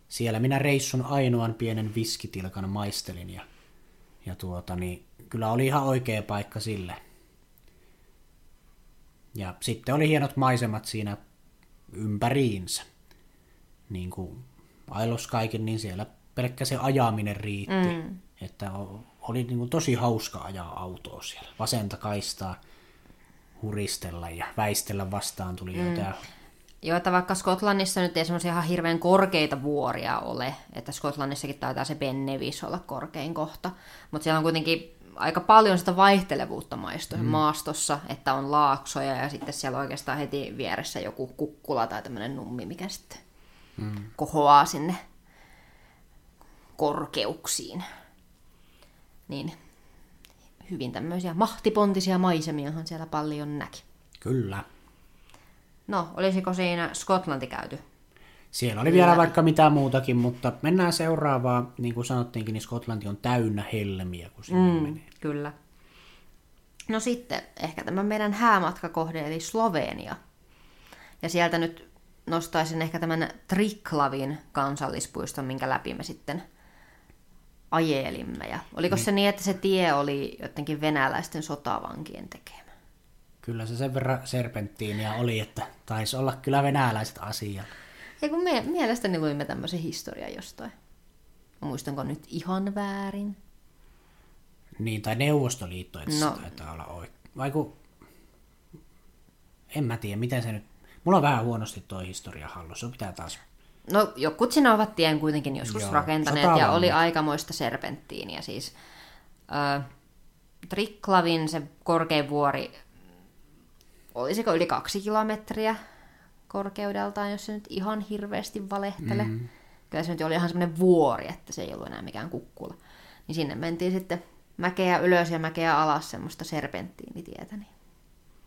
S1: siellä minä reissun ainoan pienen viskitilkan maistelin ja, ja tuota, niin, kyllä oli ihan oikea paikka sille. Ja sitten oli hienot maisemat siinä ympäriinsä. Niin kuin Ailos kaiken, niin siellä pelkkä se ajaminen riitti. Mm. Että oli niin kuin tosi hauska ajaa autoa siellä. Vasenta kaistaa huristella ja väistellä vastaan tuli mm. jotain.
S2: Joo, että vaikka Skotlannissa nyt ei semmoisia ihan hirveän korkeita vuoria ole, että Skotlannissakin taitaa se Ben Nevis olla korkein kohta, mutta siellä on kuitenkin aika paljon sitä vaihtelevuutta maisto- mm. maastossa, että on laaksoja ja sitten siellä oikeastaan heti vieressä joku kukkula tai tämmöinen nummi, mikä sitten mm. kohoaa sinne korkeuksiin. Niin hyvin tämmöisiä mahtipontisia maisemiahan siellä paljon näki.
S1: Kyllä.
S2: No, olisiko siinä Skotlanti käyty?
S1: Siellä oli vielä vaikka mitä muutakin, mutta mennään seuraavaan. Niin kuin sanottiinkin, niin Skotlanti on täynnä helmiä, kun sinne mm. menee.
S2: Kyllä. No sitten ehkä tämä meidän häämatkakohde, eli Slovenia. Ja sieltä nyt nostaisin ehkä tämän Triklavin kansallispuiston, minkä läpi me sitten ajelimme. Ja oliko niin. se niin, että se tie oli jotenkin venäläisten sotavankien tekemä?
S1: Kyllä se sen verran serpenttiinia oli, että taisi olla kyllä venäläiset asiat.
S2: Ei kun me, mielestäni luimme tämmöisen historian jostain. Muistanko nyt ihan väärin?
S1: Niin, tai Neuvostoliitto, että no. se taitaa olla oikein. Vai kun... En mä tiedä, miten se nyt... Mulla on vähän huonosti toi historia hallussa, pitää taas...
S2: No, jokut sinä ovat tien kuitenkin joskus Joo, rakentaneet, ja oli aikamoista serpenttiiniä. Siis, äh, Triklavin se korkein vuori, olisiko yli kaksi kilometriä korkeudeltaan, jos se nyt ihan hirveästi valehtele. Mm. Kyllä se nyt oli ihan semmoinen vuori, että se ei ollut enää mikään kukkula. Niin sinne mentiin sitten mäkeä ylös ja mäkeä alas semmoista serpenttiinitietä. Niin.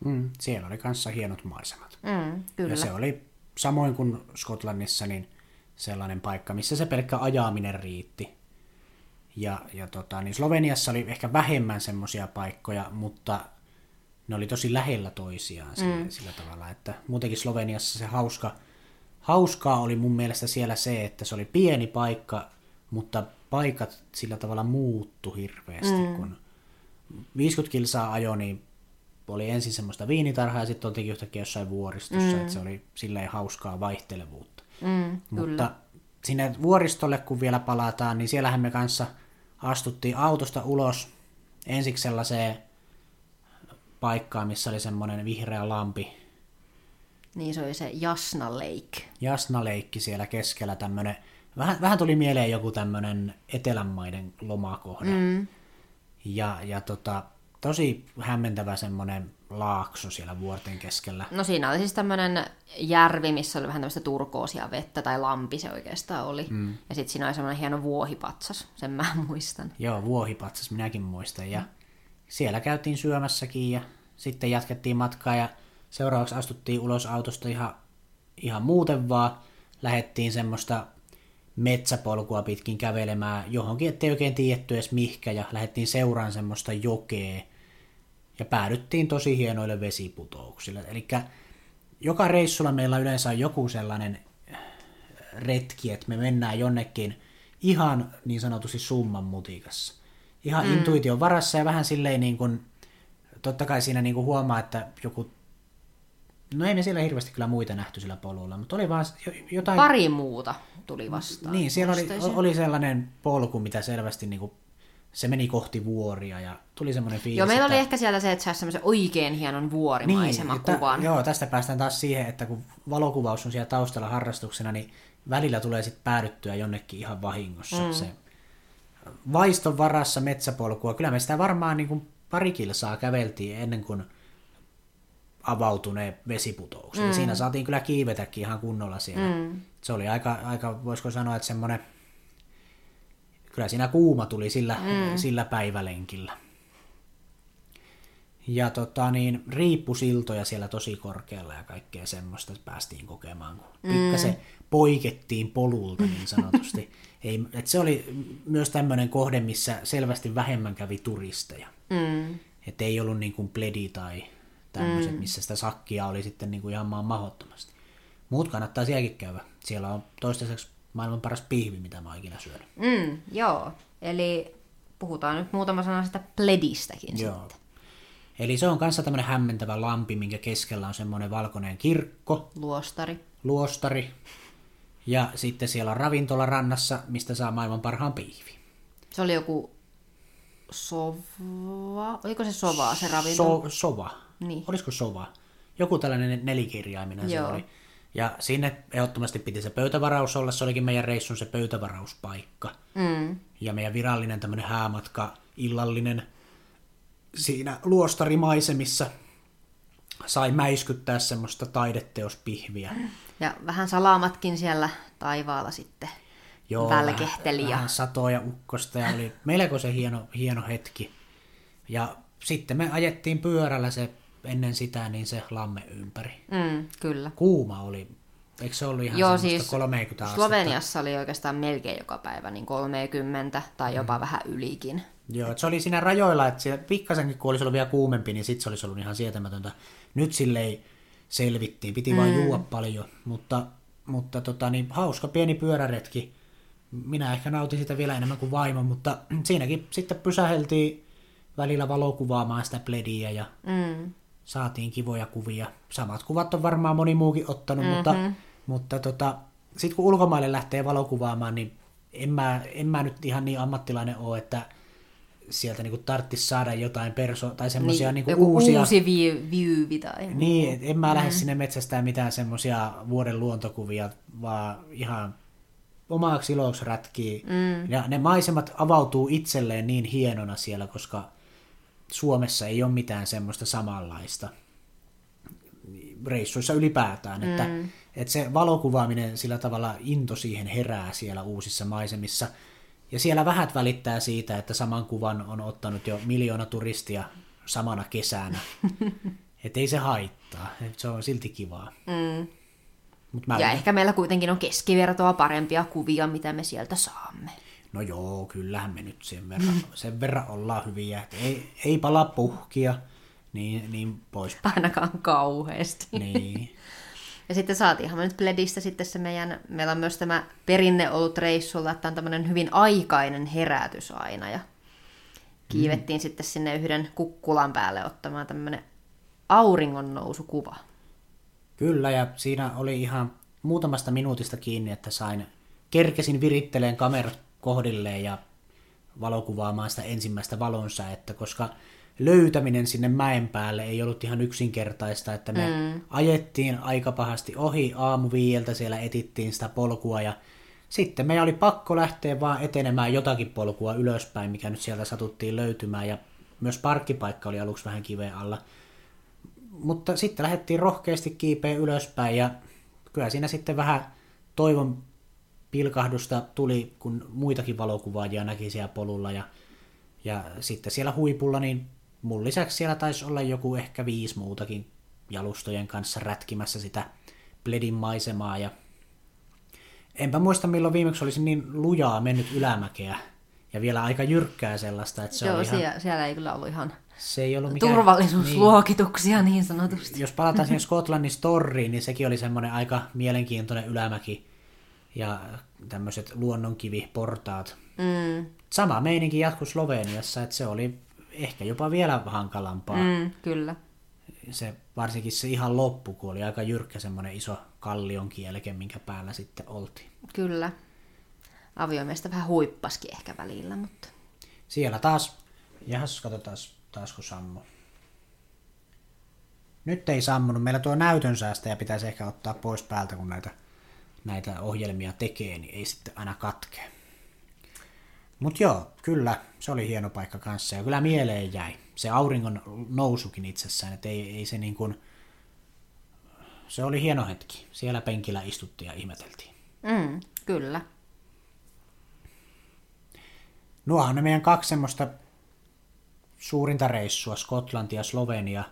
S1: Mm, siellä oli kanssa hienot maisemat.
S2: Mm, kyllä.
S1: Ja se oli samoin kuin Skotlannissa niin sellainen paikka, missä se pelkkä ajaminen riitti. Ja, ja tota, niin Sloveniassa oli ehkä vähemmän semmoisia paikkoja, mutta ne oli tosi lähellä toisiaan sillä, mm. sillä tavalla, että muutenkin Sloveniassa se hauska, hauskaa oli mun mielestä siellä se, että se oli pieni paikka, mutta paikat sillä tavalla muuttu hirveästi, mm. kun 50 kilsaa ajo, niin oli ensin semmoista viinitarhaa ja sitten oltiinkin yhtäkkiä jossain vuoristossa, mm. että se oli silleen hauskaa vaihtelevuutta.
S2: Mm,
S1: Mutta kyllä. sinne vuoristolle kun vielä palataan, niin siellähän me kanssa astuttiin autosta ulos ensiksi sellaiseen paikkaan, missä oli semmoinen vihreä lampi.
S2: Niin se oli se Jasna Lake.
S1: Jasna Lake siellä keskellä tämmöinen Vähän, vähän tuli mieleen joku tämmöinen etelänmaiden lomakohde. Mm. Ja, ja tota, tosi hämmentävä semmoinen laakso siellä vuorten keskellä.
S2: No siinä oli siis tämmöinen järvi, missä oli vähän tämmöistä turkoosia vettä, tai lampi se oikeastaan oli. Mm. Ja sitten siinä oli semmoinen hieno vuohipatsas, sen mä muistan.
S1: Joo, vuohipatsas minäkin muistan. Ja mm. Siellä käytiin syömässäkin ja sitten jatkettiin matkaa ja seuraavaksi astuttiin ulos autosta ihan, ihan muuten vaan. Lähettiin semmoista metsäpolkua pitkin kävelemään johonkin, ettei oikein tiedetty edes mihkä, ja lähdettiin seuraan semmoista jokea, ja päädyttiin tosi hienoille vesiputouksille. Eli joka reissulla meillä yleensä on joku sellainen retki, että me mennään jonnekin ihan niin sanotusti summan mutikassa. Ihan mm. intuition varassa ja vähän silleen niin kuin, totta kai siinä niin kuin huomaa, että joku No ei me siellä hirveästi kyllä muita nähty sillä polulla, mutta oli vaan jotain...
S2: Pari muuta tuli vastaan.
S1: Niin, siellä oli, oli sellainen polku, mitä selvästi niin kuin, se meni kohti vuoria ja tuli semmoinen fiilis.
S2: Joo, meillä että... oli ehkä siellä se, että saisi semmoisen oikein hienon vuorimaiseman
S1: niin, Joo, tästä päästään taas siihen, että kun valokuvaus on siellä taustalla harrastuksena, niin välillä tulee sitten päädyttyä jonnekin ihan vahingossa. Mm. Se vaiston varassa metsäpolkua, kyllä me sitä varmaan niin kuin pari kilsaa käveltiin ennen kuin avautuneen vesiputouksen. Mm. siinä saatiin kyllä kiivetäkin ihan kunnolla siellä. Mm. Se oli aika, aika, voisiko sanoa, että semmoinen, kyllä siinä kuuma tuli sillä, mm. sillä päivälenkillä. Ja tota, niin, riippusiltoja siellä tosi korkealla ja kaikkea semmoista päästiin kokemaan, kun mm. pikkasen poikettiin polulta niin sanotusti. ei, et se oli myös tämmöinen kohde, missä selvästi vähemmän kävi turisteja. Mm. Että ei ollut niin kuin pledi tai tämmöiset, mm. missä sitä sakkia oli sitten niin kuin ihan maan mahdottomasti. Muut kannattaa sielläkin käydä. Siellä on toistaiseksi maailman paras pihvi, mitä mä oon ikinä syönyt.
S2: Mm, joo, eli puhutaan nyt muutama sana sitä pledistäkin joo. sitten.
S1: Eli se on kanssa tämmöinen hämmentävä lampi, minkä keskellä on semmoinen valkoinen kirkko.
S2: Luostari.
S1: Luostari. Ja sitten siellä on ravintola rannassa, mistä saa maailman parhaan pihvi.
S2: Se oli joku sova. Oliko se sova se ravintola?
S1: So, sova. Niin. Olisiko sova? Joku tällainen nelikirjaiminen Joo. se oli. Ja sinne ehdottomasti piti se pöytävaraus olla, se olikin meidän reissun se pöytävarauspaikka. Mm. Ja meidän virallinen tämmöinen häämatka, illallinen, siinä luostarimaisemissa sai mäiskyttää semmoista taideteospihviä.
S2: Ja vähän salamatkin siellä taivaalla sitten Joo, välkehteli. Vähän,
S1: vähän satoja ukkosta ja oli melko se hieno, hieno hetki. Ja sitten me ajettiin pyörällä se ennen sitä niin se lamme ympäri.
S2: Mm, kyllä.
S1: Kuuma oli. Eikö se ollut ihan
S2: Joo, siis
S1: 30 astetta?
S2: Sloveniassa oli oikeastaan melkein joka päivä niin 30 tai jopa
S1: Mm.
S2: vähän ylikin.
S1: Joo, että se oli siinä rajoilla, että siellä pikkasenkin kun olisi ollut vielä kuumempi, niin sitten se olisi ollut ihan sietämätöntä. Nyt silleen selvittiin, piti vaan juua paljon, mutta, mutta tota, niin, hauska pieni pyöräretki. Minä ehkä nautin sitä vielä enemmän kuin vaimo, mutta siinäkin sitten pysäheltiin välillä valokuvaamaan sitä plediä ja
S2: Mm.
S1: saatiin kivoja kuvia. Samat kuvat on varmaan moni muukin ottanut, mm-hmm. mutta, mutta tota, sitten kun ulkomaille lähtee valokuvaamaan, niin en mä, en mä nyt ihan niin ammattilainen ole, että sieltä niinku tarttisi saada jotain perso tai semmoisia
S2: Niin,
S1: niinku uusia...
S2: uusi vi- vyyvi tai...
S1: Niin, et en mä lähde sinne metsästään mitään semmoisia vuoden luontokuvia, vaan ihan omaksi iloksi rätkii. Mm. Ja ne maisemat avautuu itselleen niin hienona siellä, koska Suomessa ei ole mitään semmoista samanlaista reissuissa ylipäätään. Mm. Että, että se valokuvaaminen sillä tavalla into siihen herää siellä uusissa maisemissa. Ja siellä vähät välittää siitä, että saman kuvan on ottanut jo miljoona turistia samana kesänä. Että ei se haittaa. Et se on silti kivaa.
S2: Mm.
S1: Mut mä
S2: Ja ehkä meillä kuitenkin on keskivertoa parempia kuvia, mitä me sieltä saamme.
S1: No joo, kyllähän me nyt sen verran, sen verran ollaan hyviä. että Ei, ei pala puhkia, niin, niin pois.
S2: Ainakaan kauheasti.
S1: Niin.
S2: Ja sitten saatiinhan me nyt Pledistä sitten se meidän, meillä on myös tämä perinne ollut reissulla, että on tämmöinen hyvin aikainen herätys aina. Ja kiivettiin mm. sitten sinne yhden kukkulan päälle ottamaan tämmöinen auringon nousukuva.
S1: Kyllä, ja siinä oli ihan muutamasta minuutista kiinni, että sain, kerkesin viritteleen kamerat kohdilleen ja valokuvaamaan sitä ensimmäistä valonsa, että koska löytäminen sinne mäen päälle ei ollut ihan yksinkertaista, että me mm. ajettiin aika pahasti ohi aamu viieltä, siellä etittiin sitä polkua ja sitten meidän oli pakko lähteä vaan etenemään jotakin polkua ylöspäin, mikä nyt sieltä satuttiin löytymään ja myös parkkipaikka oli aluksi vähän kiveen alla. Mutta sitten lähdettiin rohkeasti kiipeä ylöspäin ja kyllä siinä sitten vähän toivon pilkahdusta tuli, kun muitakin valokuvaajia näki siellä polulla ja, ja sitten siellä huipulla, niin mun lisäksi siellä taisi olla joku ehkä viisi muutakin jalustojen kanssa rätkimässä sitä Bledin maisemaa ja enpä muista milloin viimeksi olisi niin lujaa mennyt ylämäkeä ja vielä aika jyrkkää sellaista, että se
S2: Joo,
S1: oli ihan,
S2: siellä, siellä ei kyllä ollut ihan
S1: se ei ollut mikään,
S2: turvallisuusluokituksia niin sanotusti.
S1: jos palataan siihen Skotlannin storiin, niin sekin oli semmoinen aika mielenkiintoinen ylämäki ja tämmöiset luonnonkiviportaat.
S2: Mm,
S1: Sama meininki jatkui Sloveniassa, että se oli ehkä jopa vielä hankalampaa. Mm.
S2: kyllä.
S1: Se, varsinkin se ihan loppu, kun oli aika jyrkkä semmoinen iso kallion kielke, minkä päällä sitten oltiin.
S2: Kyllä. Aviomeistä vähän huippaskin ehkä välillä, mutta...
S1: Siellä taas, jahas, katsotaan taasko sammu. Nyt ei sammunut. Meillä tuo näytön säästäjä pitäisi ehkä ottaa pois päältä, kun näitä, näitä ohjelmia tekee, niin ei sitten aina katkee. Mutta joo, kyllä, se oli hieno paikka kanssa ja kyllä mieleen jäi. Se auringon nousukin itsessään, että ei, ei se niin kuin, se oli hieno hetki. Siellä penkillä istuttiin ja ihmeteltiin.
S2: Mm, kyllä.
S1: Nuohan ne meidän kaksi semmoista suurinta reissua, Skotlanti ja Slovenia.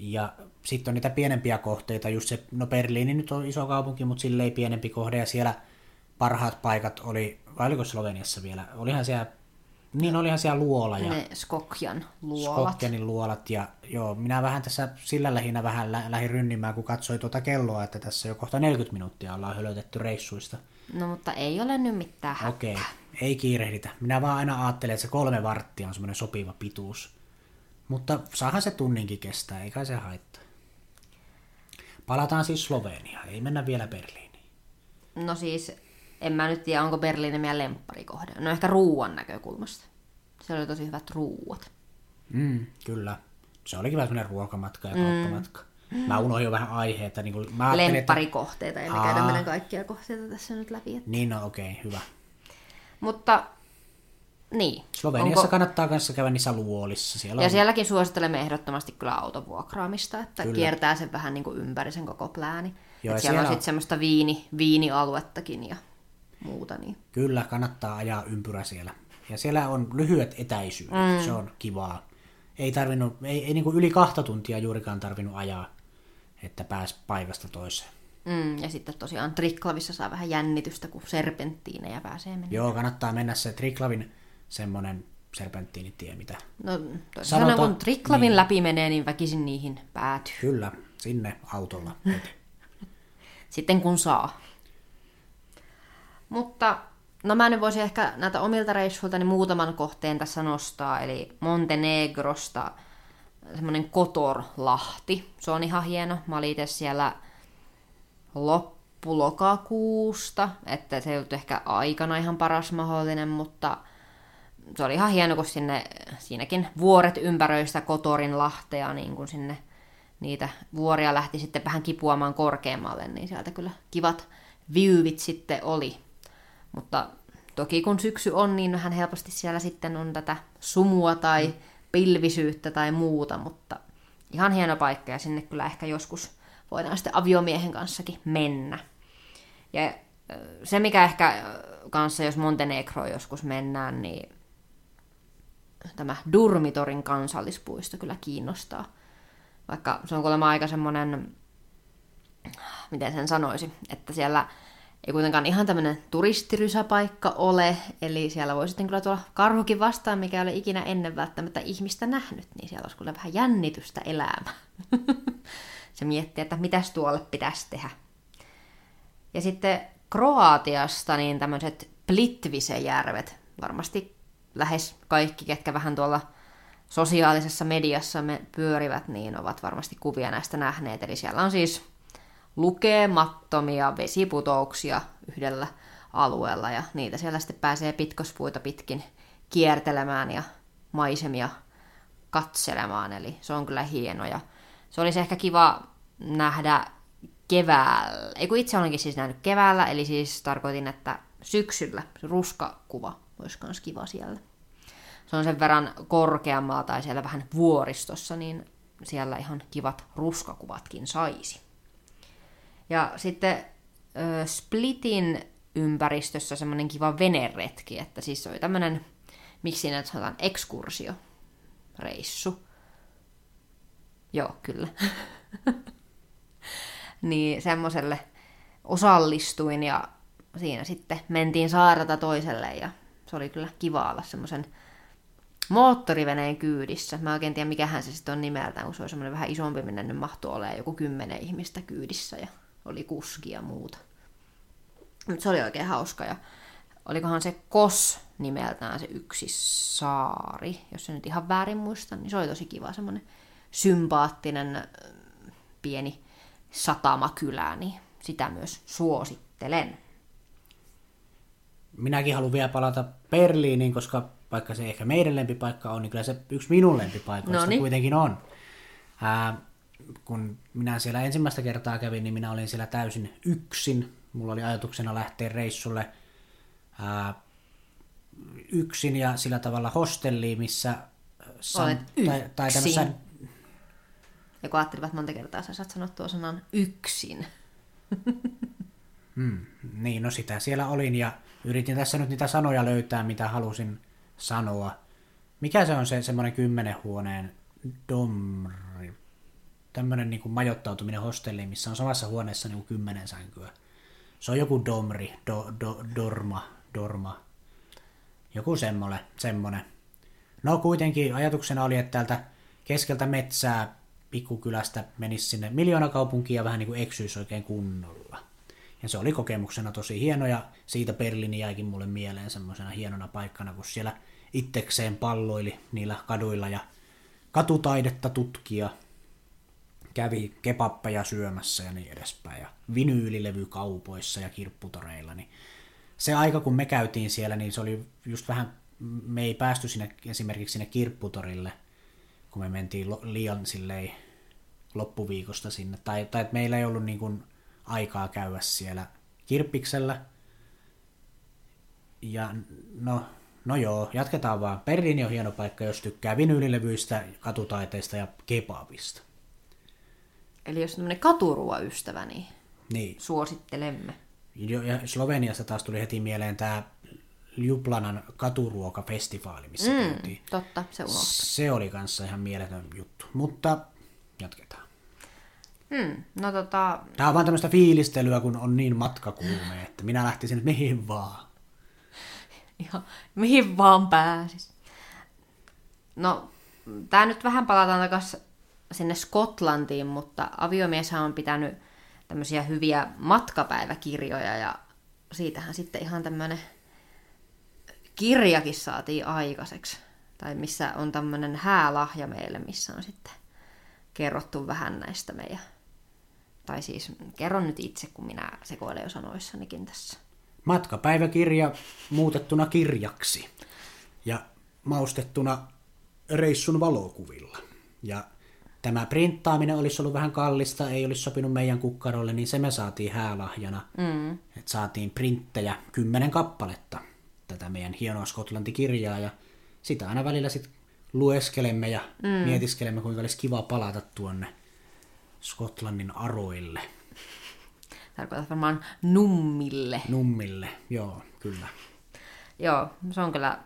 S1: Ja sitten on niitä pienempiä kohteita, just se, no Berliini nyt on iso kaupunki, mutta silleen pienempi kohde, ja siellä parhaat paikat oli, vai oliko Sloveniassa vielä, olihan siellä, niin olihan siellä luola ja
S2: Ne Skokjan luolat.
S1: Skopjanin luolat, ja joo, minä vähän tässä sillä lähinnä vähän lä- lähdin rynnimään, kun katsoin tuota kelloa, että tässä jo kohta 40 minuuttia ollaan hölötetty reissuista.
S2: No mutta ei ole nyt mitään hätää.
S1: Okei, ei kiirehditä. Minä vaan aina ajattelen, että se kolme varttia on semmoinen sopiva pituus. Mutta saahan se tunninkin kestää, eikä se haittaa. Palataan siis Sloveniaan, ei mennä vielä Berliiniin.
S2: No siis, en mä nyt tiedä, onko Berliini meidän lempparikohde. No ehkä ruuan näkökulmasta. Siellä oli tosi hyvät ruuat.
S1: Mm, kyllä. Se olikin vähän semmoinen ruokamatka ja kauppamatka. Mä unohdin jo vähän aiheita. Niin kuin, mä että...
S2: Lempparikohteita, emme
S1: Aa.
S2: käydä meidän kaikkia kohteita tässä nyt läpi. Että...
S1: Niin, no okei, okay, hyvä.
S2: Mutta, niin.
S1: Sloveniassa
S2: Onko...
S1: kannattaa kanssa käydä niissä luolissa. Siellä
S2: Ja
S1: on...
S2: sielläkin suosittelemme ehdottomasti kyllä auton vuokraamista, että
S1: Kyllä.
S2: kiertää sen vähän niin kuin ympäri sen koko plääni.
S1: Joo,
S2: siellä,
S1: siellä
S2: on
S1: on-
S2: sitten semmoista viini, viinialuettakin ja muuta. Niin.
S1: Kyllä, kannattaa ajaa ympyrä siellä. Ja siellä on lyhyet etäisyydet, mm. se on kivaa. Ei, tarvinnut, ei, ei niin kuin yli kahta tuntia juurikaan tarvinnut ajaa, että pääs paikasta toiseen.
S2: Mm, ja sitten tosiaan Triklavissa saa vähän jännitystä, kun serpenttiinejä pääsee menemään.
S1: Joo, kannattaa mennä se Triklavin semmonen serpenttiinitie, mitä...
S2: No, toisin
S1: Sanota-
S2: sanoen, kun Triklavin niin. läpi menee, niin väkisin niihin päätyy.
S1: Kyllä, sinne autolla.
S2: Sitten kun saa. Mutta no mä nyt voisin ehkä näitä omilta reissuilta niin muutaman kohteen tässä nostaa. Eli Montenegrosta semmoinen Kotor-lahti. Se on ihan hieno. Mä olin itse siellä loppulokakuusta, että se ei ollut ehkä aikana ihan paras mahdollinen, mutta se oli ihan hieno, kun sinne, siinäkin vuoret ympäröi sitä Kotorin lahtea, niin kun sinne niitä vuoria lähti sitten vähän kipuamaan korkeammalle, niin sieltä kyllä kivat viewit sitten oli. Mutta toki kun syksy on, niin vähän helposti siellä sitten on tätä sumua tai pilvisyyttä tai muuta, mutta ihan hieno paikka ja sinne kyllä ehkä joskus voidaan sitten aviomiehen kanssakin mennä. Ja se, mikä ehkä kanssa, jos Montenegro joskus mennään, niin tämä Durmitorin kansallispuisto kyllä kiinnostaa. Vaikka se on kuulemma aika semmoinen, miten sen sanoisi, että siellä ei kuitenkaan ihan tämmöinen turistirysäpaikka ole, eli siellä voi sitten kyllä tulla karhukin vastaan, mikä ei ole ikinä ennen välttämättä ihmistä nähnyt, niin siellä olisi kyllä vähän jännitystä elämä. se miettii, että mitäs tuolle pitäisi tehdä. Ja sitten Kroatiasta niin tämmöiset Plitvise-järvet, varmasti lähes kaikki, ketkä vähän tuolla sosiaalisessa mediassa me pyörivät, niin ovat varmasti kuvia näistä nähneet. Eli siellä on siis lukemattomia vesiputouksia yhdellä alueella ja niitä siellä sitten pääsee pitkospuita pitkin kiertelemään ja maisemia katselemaan, eli se on kyllä hieno ja se olisi ehkä kiva nähdä keväällä, ei kun itse olenkin siis nähnyt keväällä, eli siis tarkoitin, että syksyllä se ruskakuva olisi myös kiva siellä. Se on sen verran korkeammalla tai siellä vähän vuoristossa, niin siellä ihan kivat ruskakuvatkin saisi. Ja sitten ö, Splitin ympäristössä semmoinen kiva veneretki, että siis oli tämmöinen, miksi nyt sanotaan, ekskursio, reissu. Joo, kyllä. niin semmoiselle osallistuin ja siinä sitten mentiin saarelta toiselle ja se oli kyllä kiva olla semmoisen moottoriveneen kyydissä. Mä oikein tiedä, mikähän se sitten on nimeltään, kun se on semmoinen vähän isompi, minne nyt mahtuu olemaan joku kymmenen ihmistä kyydissä ja oli kuski ja muuta. Mutta se oli oikein hauska ja olikohan se Kos nimeltään se yksi saari, jos se nyt ihan väärin muistan, niin se oli tosi kiva, semmoinen sympaattinen pieni satamakylä, niin sitä myös suosittelen.
S1: Minäkin haluan vielä palata Berliiniin, koska vaikka se ehkä meidän lempipaikka on, niin kyllä se yksi minun lempipaikoista
S2: Noniin.
S1: kuitenkin on. Ää, kun minä siellä ensimmäistä kertaa kävin, niin minä olin siellä täysin yksin. Mulla oli ajatuksena lähteä reissulle ää, yksin ja sillä tavalla hostelliin, missä...
S2: Olet
S1: tai, tai tämmössä,
S2: yksin. Ja kun ajattelivat monta kertaa, sä saat sanoa tuon sanan yksin.
S1: Mm, niin, no sitä siellä olin ja yritin tässä nyt niitä sanoja löytää, mitä halusin sanoa. Mikä se on se semmoinen kymmenen huoneen domri? Tämmöinen niin majoittautuminen hostelliin, missä on samassa huoneessa niin kuin kymmenen sänkyä. Se on joku domri, do, do, dorma, dorma. Joku semmoinen, semmoinen. No kuitenkin ajatuksena oli, että täältä keskeltä metsää pikkukylästä menisi sinne miljoonakaupunkiin ja vähän niin kuin eksyisi oikein kunnolla. Ja se oli kokemuksena tosi hieno ja siitä Berliini jäikin mulle mieleen semmoisena hienona paikkana, kun siellä itsekseen palloili niillä kaduilla ja katutaidetta tutkia, kävi kepappeja syömässä ja niin edespäin ja vinyylilevykaupoissa ja kirpputoreilla, niin se aika kun me käytiin siellä, niin se oli just vähän, me ei päästy sinne esimerkiksi sinne kirpputorille, kun me mentiin liian silleen loppuviikosta sinne, tai, tai että meillä ei ollut niin kuin aikaa käydä siellä kirppiksellä. Ja no, no joo, jatketaan vaan. Berliini on hieno paikka, jos tykkää vinyylilevyistä, katutaiteista ja kebabista.
S2: Eli jos tämmöinen katuruoystävä, niin
S1: Niin.
S2: suosittelemme.
S1: Jo- Ja Sloveniassa taas tuli heti mieleen tämä Ljubljanan katuruokafestivaali, missä mm. käytiin.
S2: Totta, se unohtui.
S1: Se oli kanssa ihan mieletön juttu, mutta jatketaan.
S2: Hmm. No tota,
S1: Tämä on vaan tämmöistä fiilistelyä, kun on niin matkakuume, että minä lähtisin nyt mihin vaan.
S2: ihan mihin vaan pääsis. No, tää nyt vähän palataan takas sinne Skotlantiin, mutta aviomieshän on pitänyt tämmöisiä hyviä matkapäiväkirjoja ja siitähän sitten ihan tämmönen kirjakin saatiin aikaiseksi. Tai missä on tämmönen häälahja meille, missä on sitten kerrottu vähän näistä meidän... Tai siis kerron nyt itse, kun minä sekoilen jo sanoissanikin tässä.
S1: Matkapäiväkirja muutettuna kirjaksi ja maustettuna reissun valokuvilla. Ja tämä printtaaminen olisi ollut vähän kallista, ei olisi sopinut meidän kukkarolle, niin se me saatiin häälahjana. Mm. Että saatiin printtejä, kymmenen kappaletta tätä meidän hienoa Skotlanti-kirjaa ja sitä aina välillä sitten lueskelemme ja mm. mietiskelemme, kuinka olisi kiva palata tuonne Skotlannin aroille.
S2: Tarkoitat varmaan nummille.
S1: Nummille, joo, kyllä.
S2: Joo, se on kyllä...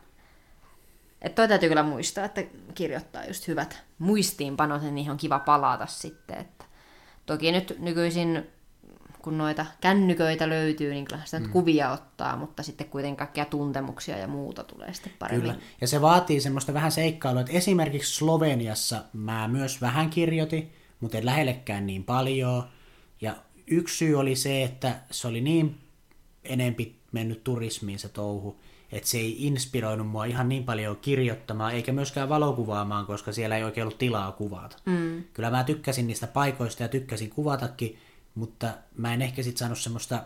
S2: Että toi täytyy kyllä muistaa, että kirjoittaa just hyvät muistiinpanot, niin niihin on kiva palata sitten. Että toki nyt nykyisin, kun noita kännyköitä löytyy, niin kyllä sitä mm. kuvia ottaa, mutta sitten kuitenkin kaikkia tuntemuksia ja muuta tulee sitten paremmin.
S1: Kyllä. Ja se vaatii semmoista vähän seikkailua, että esimerkiksi Sloveniassa mä myös vähän kirjoitin, mutta en lähellekään niin paljon. Ja yksi syy oli se, että se oli niin enempi mennyt turismiin se touhu, että se ei inspiroinut mua ihan niin paljon kirjoittamaan, eikä myöskään valokuvaamaan, koska siellä ei oikein ollut tilaa kuvata. Mm. Kyllä mä tykkäsin niistä paikoista ja tykkäsin kuvatakin, mutta mä en ehkä sitten saanut semmoista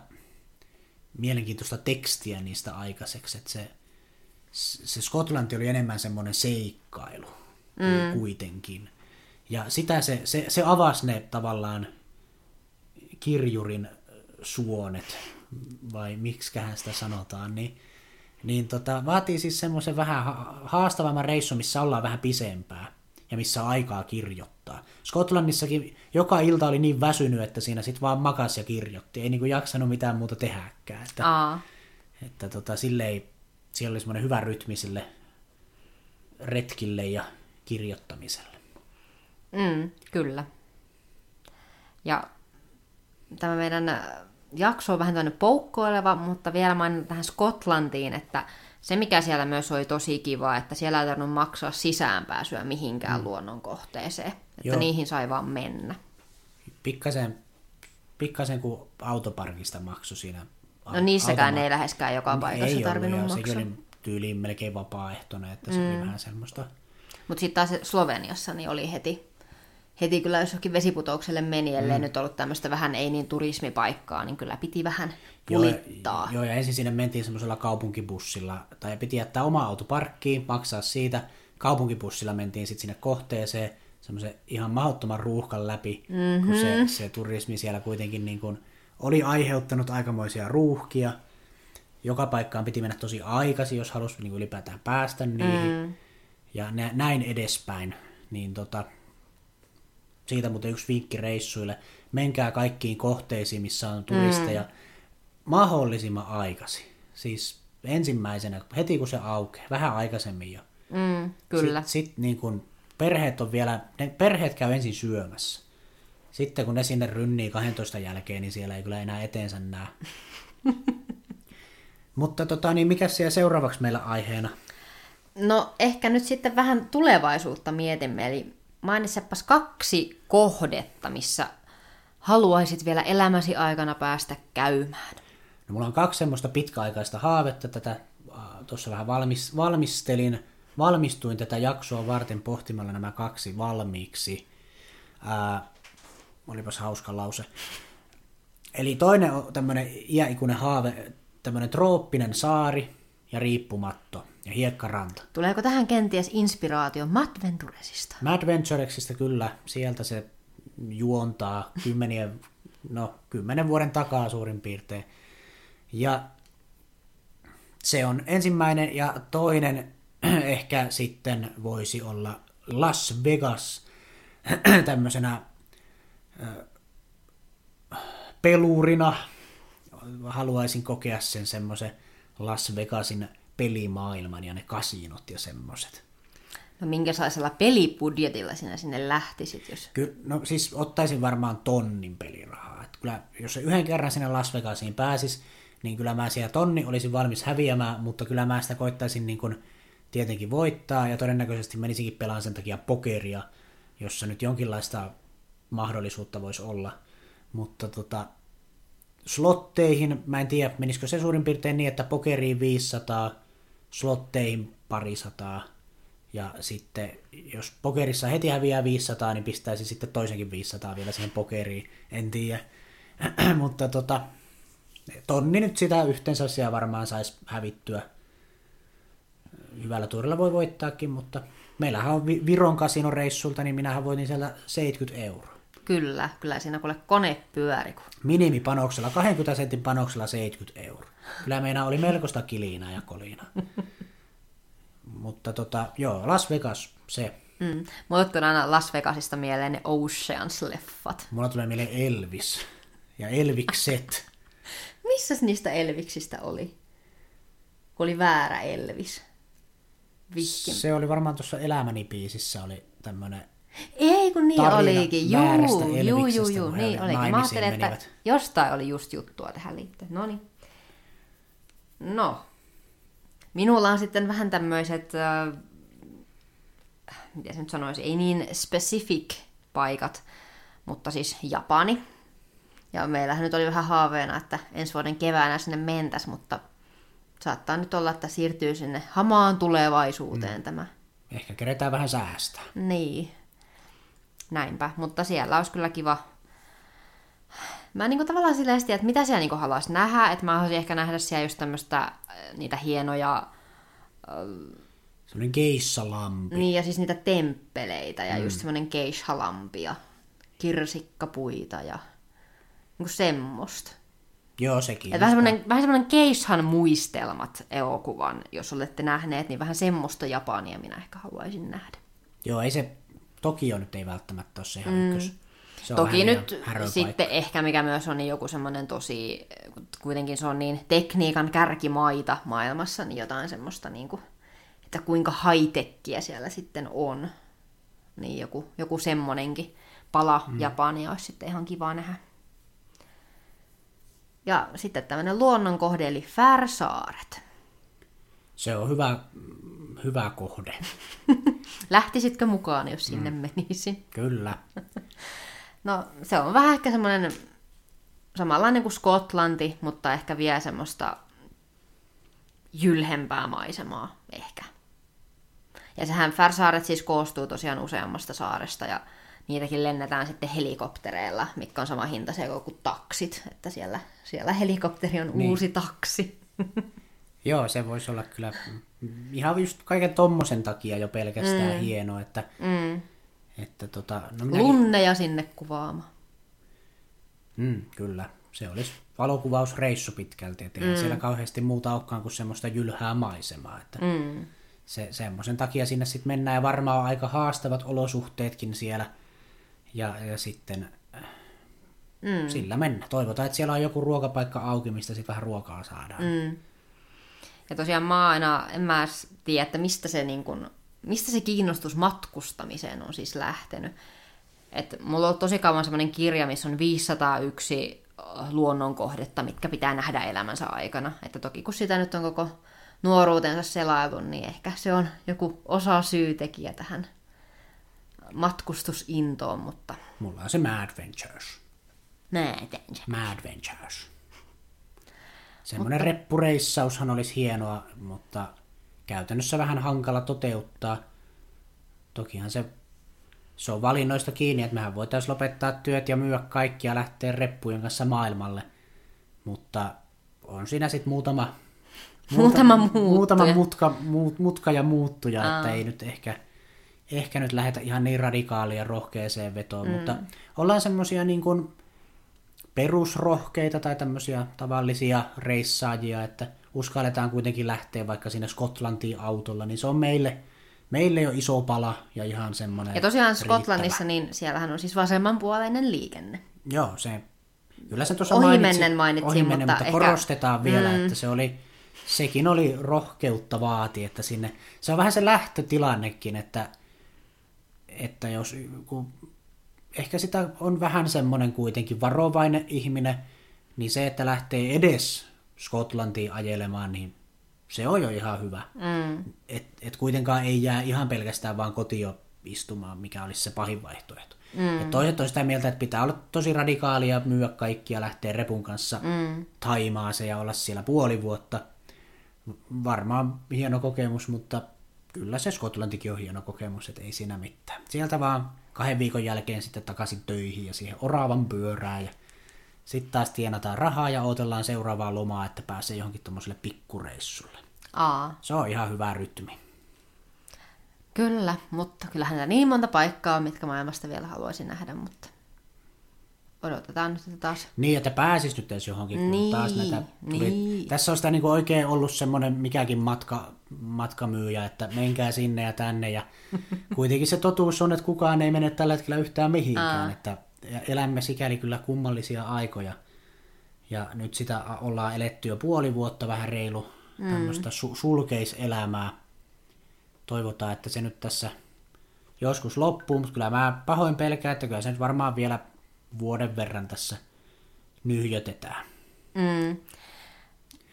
S1: mielenkiintoista tekstiä niistä aikaiseksi, että se, se Skotlanti oli enemmän semmoinen seikkailu mm. kuitenkin. Ja sitä se, se, se avasi ne tavallaan kirjurin suonet, vai miksikähän sitä sanotaan, niin, niin tota, vaatii siis semmoisen vähän haastavamman reissun, missä ollaan vähän pisempää ja missä on aikaa kirjoittaa. Skotlannissakin joka ilta oli niin väsynyt, että siinä sitten vaan makas ja kirjoitti. Ei niinku jaksanut mitään muuta tehdäkään. Että,
S2: Aa.
S1: että tota, sille ei, siellä oli semmoinen hyvä rytmi sille retkille ja kirjoittamiselle.
S2: Mm, kyllä. Ja tämä meidän jakso on vähän tämmöinen poukkoileva, mutta vielä mainin tähän Skotlantiin, että se mikä siellä myös oli tosi kiva, että siellä ei tarvinnut maksaa sisäänpääsyä mihinkään mm. luonnon kohteeseen. Että Joo. niihin sai vaan mennä.
S1: Pikkasen, pikkasen kun autoparkista maksoi siinä.
S2: No niissäkään automa- ei läheskään joka paikassa ei tarvinnut
S1: ollut,
S2: maksaa.
S1: Sekin oli tyyliin melkein vapaaehtoinen, että se mm. oli vähän semmoista.
S2: Mutta sitten taas Sloveniassa niin oli heti heti kyllä jos jokin vesiputoukselle meni, ellei mm. nyt ollut tämmöistä vähän ei niin turismipaikkaa, niin kyllä piti vähän pulittaa.
S1: Joo, joo ja ensin sinne mentiin semmoisella kaupunkibussilla, tai piti jättää oma auto parkkiin, maksaa siitä. Kaupunkibussilla mentiin sitten sinne kohteeseen, semmoisen ihan mahdottoman ruuhkan läpi, mm-hmm. kun se, se turismi siellä kuitenkin niin kuin oli aiheuttanut aikamoisia ruuhkia. Joka paikkaan piti mennä tosi aikaisin, jos halusi niin ylipäätään päästä niihin. Mm. Ja näin edespäin. Niin tota, siitä muuten yksi vinkki reissuille. Menkää kaikkiin kohteisiin, missä on turisteja mm. mahdollisimman aikaisin. Siis ensimmäisenä, heti kun se aukeaa, vähän aikaisemmin jo.
S2: Mm, kyllä.
S1: Sitten sit niin kun perheet on vielä, ne perheet käy ensin syömässä. Sitten kun ne sinne rynnii 12 jälkeen, niin siellä ei kyllä enää eteensä näe. Mutta tota, niin mikä siellä seuraavaksi meillä aiheena?
S2: No ehkä nyt sitten vähän tulevaisuutta mietimme, eli mainitsepas kaksi kohdetta, missä haluaisit vielä elämäsi aikana päästä käymään.
S1: No, mulla on kaksi semmoista pitkäaikaista haavetta. Tätä tuossa vähän valmis, valmistelin, valmistuin tätä jaksoa varten pohtimalla nämä kaksi valmiiksi. Ää, olipas hauska lause. Eli toinen on tämmöinen iäikuinen haave, tämmöinen trooppinen saari ja riippumatto ja hiekkaranta.
S2: Tuleeko tähän kenties inspiraatio Madventuresista?
S1: Madventuresista kyllä, sieltä se juontaa kymmenien, no, kymmenen vuoden takaa suurin piirtein. Ja se on ensimmäinen ja toinen ehkä sitten voisi olla Las Vegas tämmöisenä pelurina. Haluaisin kokea sen semmoisen Las Vegasin pelimaailman ja ne kasinot ja semmoiset.
S2: No minkälaisella pelibudjetilla sinä sinne lähtisit, jos...
S1: Kyllä, no siis ottaisin varmaan tonnin pelirahaa. Et kyllä, jos se yhden kerran sinne Las Vegasiin pääsis, niin kyllä mä siellä tonni olisin valmis häviämään, mutta kyllä mä sitä koittaisin niin kuin tietenkin voittaa, ja todennäköisesti menisikin pelaan sen takia pokeria, jossa nyt jonkinlaista mahdollisuutta voisi olla. Mutta tota, slotteihin, mä en tiedä, menisikö se suurin piirtein niin, että pokeriin 500, slotteihin parisataa, ja sitten jos pokerissa heti häviää 500, niin pistäisi sitten toisenkin 500 vielä siihen pokeriin, en tiedä. Mutta tota, tonni nyt sitä yhteensä siellä varmaan saisi hävittyä. Hyvällä tuurilla voi voittaakin, mutta meillähän on Viron kasinoreissulta, niin minähän voitin siellä 70 euroa.
S2: Kyllä, kyllä siinä kuule kone pyöri. Kun...
S1: Minimipanoksella, 20 sentin panoksella 70 euroa. Kyllä meillä oli melkoista kiliinaa ja koliina. Mutta tota, joo, Las Vegas, se.
S2: Mm. Mulle tulee aina Las Vegasista mieleen ne Oceans-leffat.
S1: Mulla tulee mieleen Elvis ja Elvikset.
S2: Missä niistä Elviksistä oli? Kun oli väärä Elvis.
S1: Vihkin. Se oli varmaan tuossa Elämäni biisissä oli tämmönen
S2: ei, kun niin olikin. Juu, juu, juu, juu, niin olikin. Mä ajattelin, että jostain oli just juttua tähän liittyen. No niin. No, Minulla on sitten vähän tämmöiset, äh, miten se nyt sanoisi, ei niin specific paikat, mutta siis Japani. Ja meillähän nyt oli vähän haaveena, että ensi vuoden keväänä sinne mentäs, mutta saattaa nyt olla, että siirtyy sinne hamaan tulevaisuuteen mm. tämä.
S1: Ehkä keretään vähän säästää.
S2: Niin. Näinpä, mutta siellä olisi kyllä kiva mä niin kuin tavallaan silleen, että mitä siellä niin haluaisi nähdä, että mä haluaisin ehkä nähdä siellä just tämmöistä äh, niitä hienoja...
S1: Äh, semmoinen geissalampi.
S2: Niin, ja siis niitä temppeleitä ja mm. just semmoinen geishalampi ja kirsikkapuita ja niin kuin semmoista.
S1: Joo, sekin.
S2: vähän semmoinen, vähän semmoinen Keishan muistelmat elokuvan, jos olette nähneet, niin vähän semmoista Japania minä ehkä haluaisin nähdä.
S1: Joo, ei se, Tokio nyt ei välttämättä ole se ihan mm. ykkös
S2: se Toki nyt sitten ehkä mikä myös on niin joku semmoinen tosi, kuitenkin se on niin tekniikan kärkimaita maailmassa, niin jotain semmoista, niin kuin, että kuinka haitekkiä siellä sitten on. Niin joku, joku semmonenkin pala mm. Japania olisi sitten ihan kiva nähdä. Ja sitten tämmöinen luonnonkohde, eli Färsaaret.
S1: Se on hyvä, hyvä kohde.
S2: Lähtisitkö mukaan, jos sinne mm. menisin?
S1: Kyllä.
S2: No se on vähän ehkä semmoinen samanlainen kuin Skotlanti, mutta ehkä vielä semmoista jylhempää maisemaa ehkä. Ja sehän Färsaaret siis koostuu tosiaan useammasta saaresta ja niitäkin lennetään sitten helikoptereilla, mikä on sama hinta se kuin taksit, että siellä, siellä helikopteri on niin. uusi taksi.
S1: Joo, se voisi olla kyllä ihan just kaiken tommosen takia jo pelkästään mm. hieno, että mm. Että tota,
S2: no minäkin... Lunneja sinne kuvaama.
S1: Mm, kyllä. Se olisi valokuvausreissu pitkälti, että mm. siellä kauheasti muuta olekaan kuin semmoista jylhää maisemaa. Että mm. se, semmoisen takia sinne sitten mennään ja varmaan on aika haastavat olosuhteetkin siellä. Ja, ja sitten mm. sillä mennä. Toivotaan, että siellä on joku ruokapaikka auki, mistä sitten vähän ruokaa saadaan. Mm.
S2: Ja tosiaan mä aina, en mä tiedä, että mistä se niin kun mistä se kiinnostus matkustamiseen on siis lähtenyt. Et mulla on tosi kauan semmoinen kirja, missä on 501 äh, luonnonkohdetta, mitkä pitää nähdä elämänsä aikana. Että toki kun sitä nyt on koko nuoruutensa selailun, niin ehkä se on joku osa syytekijä tähän matkustusintoon, mutta...
S1: Mulla on se Mad Ventures.
S2: Mad Ventures.
S1: Mad Ventures. Semmoinen mutta... reppureissaushan olisi hienoa, mutta käytännössä vähän hankala toteuttaa. Tokihan se, se on valinnoista kiinni, että mehän voitaisiin lopettaa työt ja myyä kaikki ja lähteä reppujen kanssa maailmalle. Mutta on siinä sitten muutama,
S2: muutama,
S1: muutama mutka, muut, mutka ja muuttuja, Aa. että ei nyt ehkä, ehkä nyt lähetä ihan niin radikaalia rohkeeseen vetoon, mm. mutta ollaan semmoisia niin kuin perusrohkeita tai tämmöisiä tavallisia reissaajia, että uskalletaan kuitenkin lähteä vaikka sinne Skotlantiin autolla, niin se on meille, meille jo iso pala ja ihan semmoinen
S2: Ja tosiaan Skotlannissa, niin siellähän on siis vasemmanpuoleinen liikenne.
S1: Joo, se, kyllä se tuossa
S2: ohimennen mainitsin,
S1: ohimennen, mutta, mutta ehkä... korostetaan vielä, mm. että se oli, sekin oli rohkeutta vaati, että sinne, se on vähän se lähtötilannekin, että, että jos, kun ehkä sitä on vähän semmoinen kuitenkin varovainen ihminen, niin se, että lähtee edes Skotlantiin ajelemaan, niin se on jo ihan hyvä. Mm. Et, et kuitenkaan ei jää ihan pelkästään vaan kotio istumaan, mikä olisi se pahin vaihtoehto. Mm. Et toiset on sitä mieltä, että pitää olla tosi radikaalia, myyä kaikkia, lähteä repun kanssa mm. taimaa se ja olla siellä puoli vuotta. Varmaan hieno kokemus, mutta kyllä se Skotlantikin on hieno kokemus, että ei siinä mitään. Sieltä vaan kahden viikon jälkeen sitten takaisin töihin ja siihen oravan pyörää ja sitten taas tienataan rahaa ja odotellaan seuraavaa lomaa, että pääsee johonkin tuommoiselle pikkureissulle. Aa. Se on ihan hyvä rytmi.
S2: Kyllä, mutta kyllähän niin monta paikkaa on, mitkä maailmasta vielä haluaisin nähdä, mutta odotetaan nyt taas.
S1: Niin, että pääsis nyt edes johonkin, kun niin, taas näitä tuli. Niin. Tässä on sitä niin kuin oikein ollut semmoinen mikäkin matka, matkamyyjä, että menkää sinne ja tänne. Ja kuitenkin se totuus on, että kukaan ei mene tällä hetkellä yhtään mihinkään. Aa. Että elämme sikäli kyllä kummallisia aikoja. Ja nyt sitä ollaan eletty jo puoli vuotta vähän reilu mm. tämmöistä su- sulkeiselämää. Toivotaan, että se nyt tässä joskus loppuu, mutta kyllä mä pahoin pelkään, että kyllä se nyt varmaan vielä vuoden verran tässä nyhjötetään.
S2: Mm.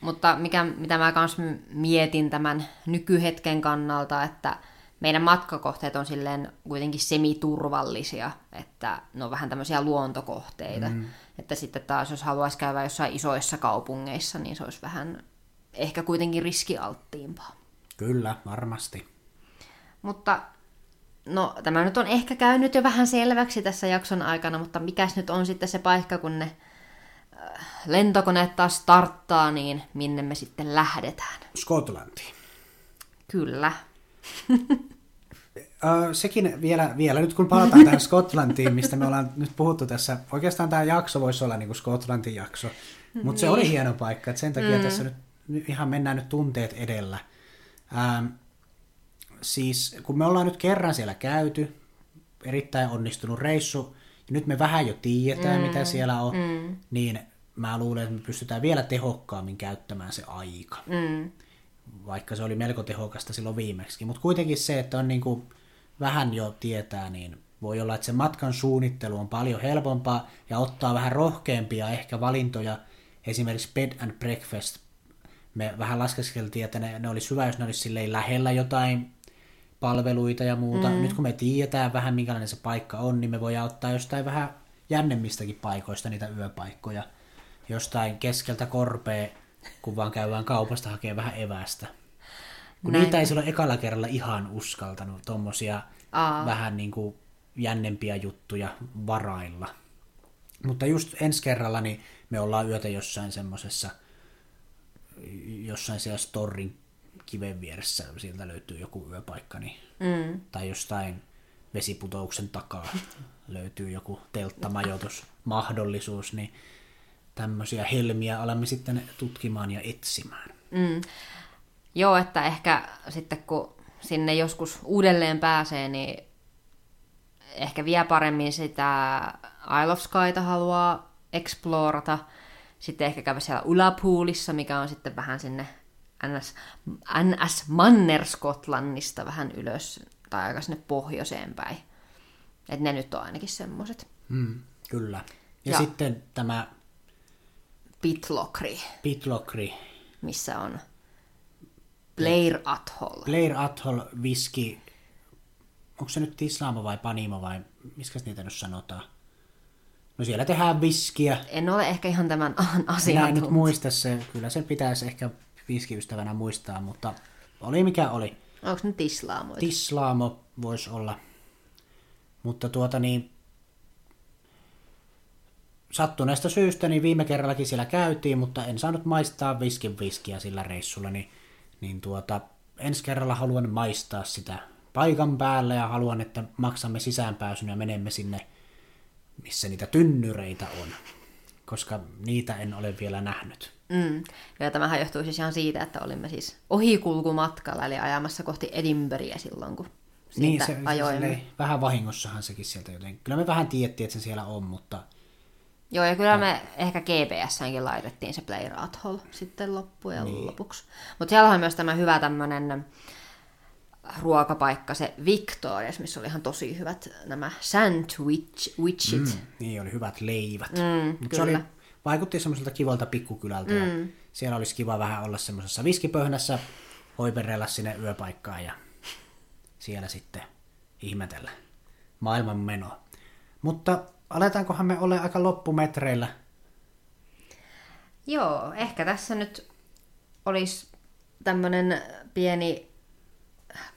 S2: Mutta mikä, mitä mä kans mietin tämän nykyhetken kannalta, että meidän matkakohteet on silleen kuitenkin semiturvallisia, että ne on vähän tämmöisiä luontokohteita. Mm. Että sitten taas, jos haluaisi käydä jossain isoissa kaupungeissa, niin se olisi vähän ehkä kuitenkin riskialttiimpaa.
S1: Kyllä, varmasti.
S2: Mutta no, tämä nyt on ehkä käynyt jo vähän selväksi tässä jakson aikana, mutta mikäs nyt on sitten se paikka, kun ne äh, lentokoneet taas starttaa, niin minne me sitten lähdetään?
S1: Skotlantiin.
S2: Kyllä.
S1: Sekin vielä, vielä, nyt kun palataan tähän Skotlantiin, mistä me ollaan nyt puhuttu tässä, oikeastaan tämä jakso voisi olla niin kuin Skotlantin jakso, mutta niin. se oli hieno paikka, että sen takia mm. tässä nyt ihan mennään nyt tunteet edellä. Ähm, siis kun me ollaan nyt kerran siellä käyty, erittäin onnistunut reissu, ja nyt me vähän jo tiedetään, mm. mitä siellä on, mm. niin mä luulen, että me pystytään vielä tehokkaammin käyttämään se aika. Mm vaikka se oli melko tehokasta silloin viimeksi. Mutta kuitenkin se, että on niin kuin vähän jo tietää, niin voi olla, että se matkan suunnittelu on paljon helpompaa ja ottaa vähän rohkeampia ehkä valintoja. Esimerkiksi bed and breakfast. Me vähän laskeskeltiin, että ne, ne olisi hyvä, jos ne olisi lähellä jotain palveluita ja muuta. Mm. Nyt kun me tiedetään vähän, minkälainen se paikka on, niin me voidaan ottaa jostain vähän jännemmistäkin paikoista niitä yöpaikkoja. Jostain keskeltä korpea kun vaan käydään kaupasta hakemaan vähän evästä. Kun Näin. niitä ei silloin ekalla kerralla ihan uskaltanut, tommosia Aa. vähän niin kuin jännempiä juttuja varailla. Mutta just ensi kerralla niin me ollaan yötä jossain semmosessa, jossain siellä Storin kiven vieressä, sieltä löytyy joku yöpaikka, niin, mm. tai jostain vesiputouksen takaa löytyy joku telttamajoitusmahdollisuus, niin tämmöisiä helmiä alamme sitten tutkimaan ja etsimään. Mm.
S2: Joo, että ehkä sitten kun sinne joskus uudelleen pääsee, niin ehkä vielä paremmin sitä Isle of Skyta haluaa explorata. Sitten ehkä käydä siellä Ulapoolissa, mikä on sitten vähän sinne NS, NS Manner-Skotlannista vähän ylös tai aika sinne pohjoiseen päin. Että ne nyt on ainakin semmoiset.
S1: Mm, kyllä. Ja, ja sitten tämä
S2: Pitlockry.
S1: Pitlockry.
S2: Missä on Blair Atoll.
S1: Blair Atoll viski. Onko se nyt Tislaamo vai Panimo vai miskä niitä nyt sanotaan? No siellä tehdään viskiä.
S2: En ole ehkä ihan tämän asian.
S1: Minä en nyt muista se. Kyllä sen pitäisi ehkä viskiystävänä muistaa, mutta oli mikä oli.
S2: Onko nyt Tislaamo?
S1: Tislaamo voisi olla. Mutta tuota niin, sattuneesta syystä niin viime kerrallakin siellä käytiin, mutta en saanut maistaa viskin viskiä sillä reissulla, niin, niin tuota, ensi kerralla haluan maistaa sitä paikan päällä ja haluan, että maksamme sisäänpääsyn ja menemme sinne, missä niitä tynnyreitä on, koska niitä en ole vielä nähnyt.
S2: Mm. Ja tämähän johtuu siis ihan siitä, että olimme siis ohikulkumatkalla, eli ajamassa kohti Edinburghia silloin, kun siitä niin, se,
S1: ajoimme. Se, se, vähän vahingossahan sekin sieltä joten. Kyllä me vähän tiedettiin, että se siellä on, mutta
S2: Joo, ja kyllä me ehkä GPSänkin laitettiin se Play Rathol sitten loppujen niin. lopuksi. Mutta siellä on myös tämä hyvä tämmöinen ruokapaikka, se Victorias, missä oli ihan tosi hyvät nämä sandwichit. Mm,
S1: niin, oli hyvät leivät. Mm, Mut se oli, vaikutti semmoiselta kivalta pikkukylältä. Mm. Ja siellä olisi kiva vähän olla semmoisessa viskipöhnässä, hoiperella sinne yöpaikkaan ja siellä sitten ihmetellä maailman menoa. Mutta aletaankohan me ole aika loppumetreillä?
S2: Joo, ehkä tässä nyt olisi tämmöinen pieni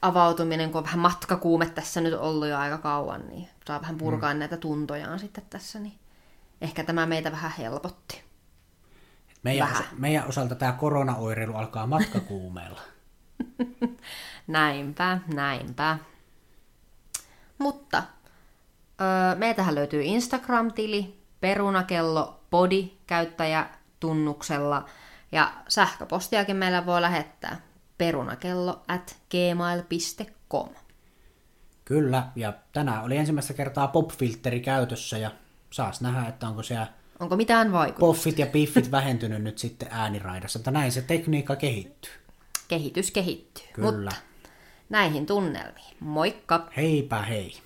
S2: avautuminen, kun on vähän matkakuume tässä nyt ollut jo aika kauan, niin saa vähän purkaa mm. näitä tuntojaan sitten tässä, niin ehkä tämä meitä vähän helpotti.
S1: Meidän, vähän. Osa, meidän osalta tämä koronaoireilu alkaa matkakuumeella.
S2: näinpä, näinpä. Mutta öö, meiltähän löytyy Instagram-tili, perunakello podi käyttäjätunnuksella ja sähköpostiakin meillä voi lähettää perunakello at gmail.com.
S1: Kyllä, ja tänään oli ensimmäistä kertaa popfilteri käytössä ja saas nähdä, että onko siellä
S2: Onko mitään vaikutusta?
S1: Poffit ja piffit vähentynyt nyt sitten ääniraidassa, mutta näin se tekniikka kehittyy.
S2: Kehitys kehittyy. Kyllä. Mutta näihin tunnelmiin. Moikka!
S1: Heipä hei!